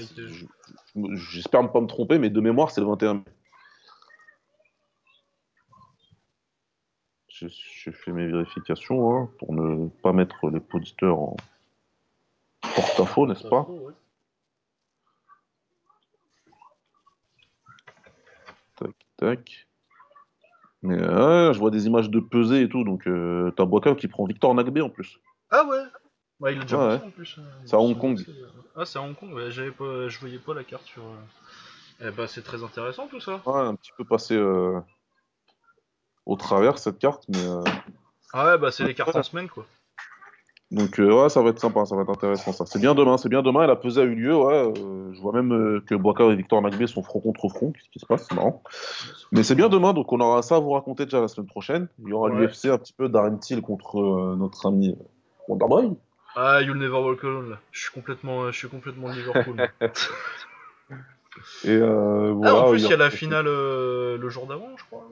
J'espère ne pas me tromper, mais de mémoire, c'est le 21 mai. Je, je fais mes vérifications hein, pour ne pas mettre les auditeurs en porte-à-faux, n'est-ce pas. Tac, tac. Mais ouais, je vois des images de pesée et tout, donc euh, t'as Wakao qui prend Victor Nagbe en plus. Ah, ouais Ouais, il a déjà Ouais, en plus. euh, C'est à Hong Kong. euh. Ah, c'est à Hong Kong, ouais, j'avais pas, je voyais pas la carte sur. euh. Eh bah, c'est très intéressant tout ça. Ouais, un petit peu passé euh, au travers cette carte, mais euh, Ah, ouais, bah, c'est les cartes en semaine quoi. Donc euh, ouais, ça va être sympa, ça va être intéressant ça. C'est bien demain, c'est bien demain. Et la pesée a eu lieu, ouais. euh, je vois même euh, que Wakao et Victor Nagbe sont front contre front. Qu'est-ce qui se passe C'est marrant. Mais c'est bien demain, donc on aura ça à vous raconter déjà la semaine prochaine. Il y aura Ouais. l'UFC un petit peu Darren Till contre euh, notre ami Wonderboy. Ah, You'll Never Walk Alone là. Je suis complètement, je suis complètement Liverpool. Et Ah, en plus, il y a la finale le jour d'avant, je crois.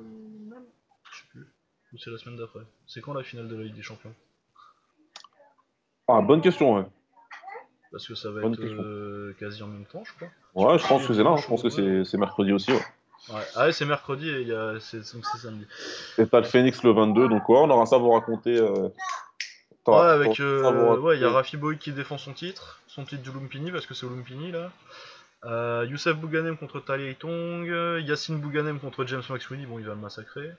Même Je sais plus. Ou c'est la semaine d'après. C'est quand la finale de la Ligue des Champions? Ah, bonne question, ouais. Parce que ça va Bonne être euh, quasi en même temps, je crois. Ouais, je pense que c'est là. hein. Je pense que c'est c'est mercredi aussi. Ouais. Ouais. Ah ouais, c'est mercredi et il y a... c'est donc c'est samedi. Et t'as le Phoenix le 22, donc ouais, on aura ça à vous raconter. euh, Ouais, avec. Euh... Ouais, il y a. Rafi Boy qui défend son titre. Son titre du Lumpini, parce que c'est au Lumpini là. Euh, Youssef Bouganem contre Tali Tong. Yacine Bouganem contre James Maxwell. Bon, il va le massacrer.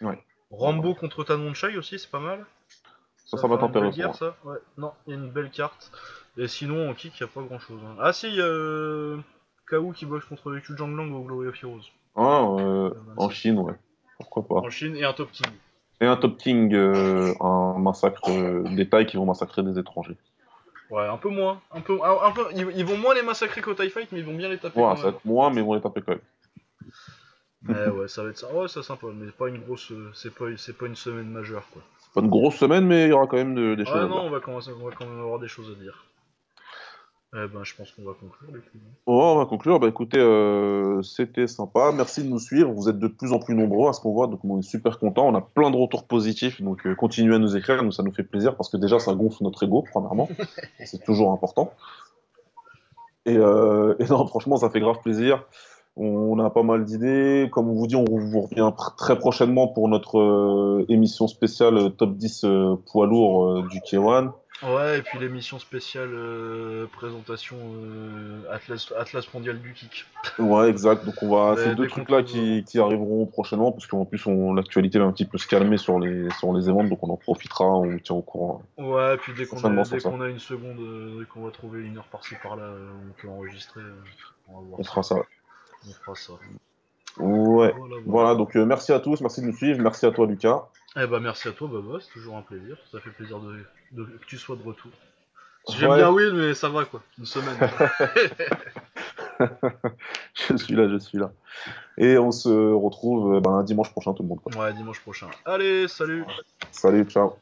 Ouais. Rambo contre Tanon Chai aussi, c'est pas mal. Ça, ça va intéressant. guerre, ça. Ouais. Non, il y a une belle carte. Et sinon, en kick, il n'y a pas grand chose. Ah, si, il y a euh, Kao qui boxe contre Yu Zhanglang au Glory of Heroes. Ah, euh, Le 27. en Chine, ouais. Pourquoi pas. En Chine et un top king. Et un Top King, euh, un massacre euh, des Thaïs qui vont massacrer des étrangers. Ouais, un peu moins. Un peu, un, un peu, ils, ils vont moins les massacrer qu'au TIE Fight, mais ils vont bien les taper Ouais, quand ça même. va être moins, mais ils vont les taper quand même. Mais ouais, ça va être ça. Ouais, c'est sympa, mais pas une grosse. C'est pas, c'est pas une semaine majeure, quoi. Pas une grosse semaine, mais il y aura quand même de- des choses Ah à non, dire. on va, commencer, on va quand même avoir des choses à dire. Eh ben, je pense qu'on va conclure, les on va conclure. Bah écoutez, euh, c'était sympa. Merci de nous suivre. Vous êtes de plus en plus nombreux à ce qu'on voit, donc on est super content. On a plein de retours positifs, donc euh, continuez à nous écrire. Nous, ça nous fait plaisir parce que déjà, ça gonfle notre ego, premièrement. C'est toujours important. Et, euh, et non, franchement, ça fait grave plaisir. On a pas mal d'idées. Comme on vous dit, on vous revient pr- très prochainement pour notre euh, émission spéciale euh, Top 10 euh, poids lourd euh, du K1. Ouais, et puis l'émission spéciale présentation Atlas, Atlas mondial du kick. Ouais, exact. Donc on va, c'est deux trucs là qui, qui arriveront prochainement, parce qu'en plus l'actualité va un petit peu se calmer sur les, sur les événements, donc on en profitera, on vous tient au courant. Ouais, et puis dès qu'on a, qu'on a une seconde, dès qu'on va trouver une heure par-ci par-là, on peut enregistrer. on va voir On ça. fera ça. On fera ça. Ouais. Voilà, voilà. Voilà, donc euh, merci à tous, merci de nous suivre, merci à toi Lucas. Eh ben merci à toi, Baba, c'est toujours un plaisir. Ça fait plaisir de, de- que tu sois de retour. J'aime Ouais. bien Will, mais ça va quoi. Une semaine. Je suis là, je suis là. Et on se retrouve euh, ben, dimanche prochain tout le monde. quoi. ouais, dimanche prochain. Allez, salut Salut, ciao.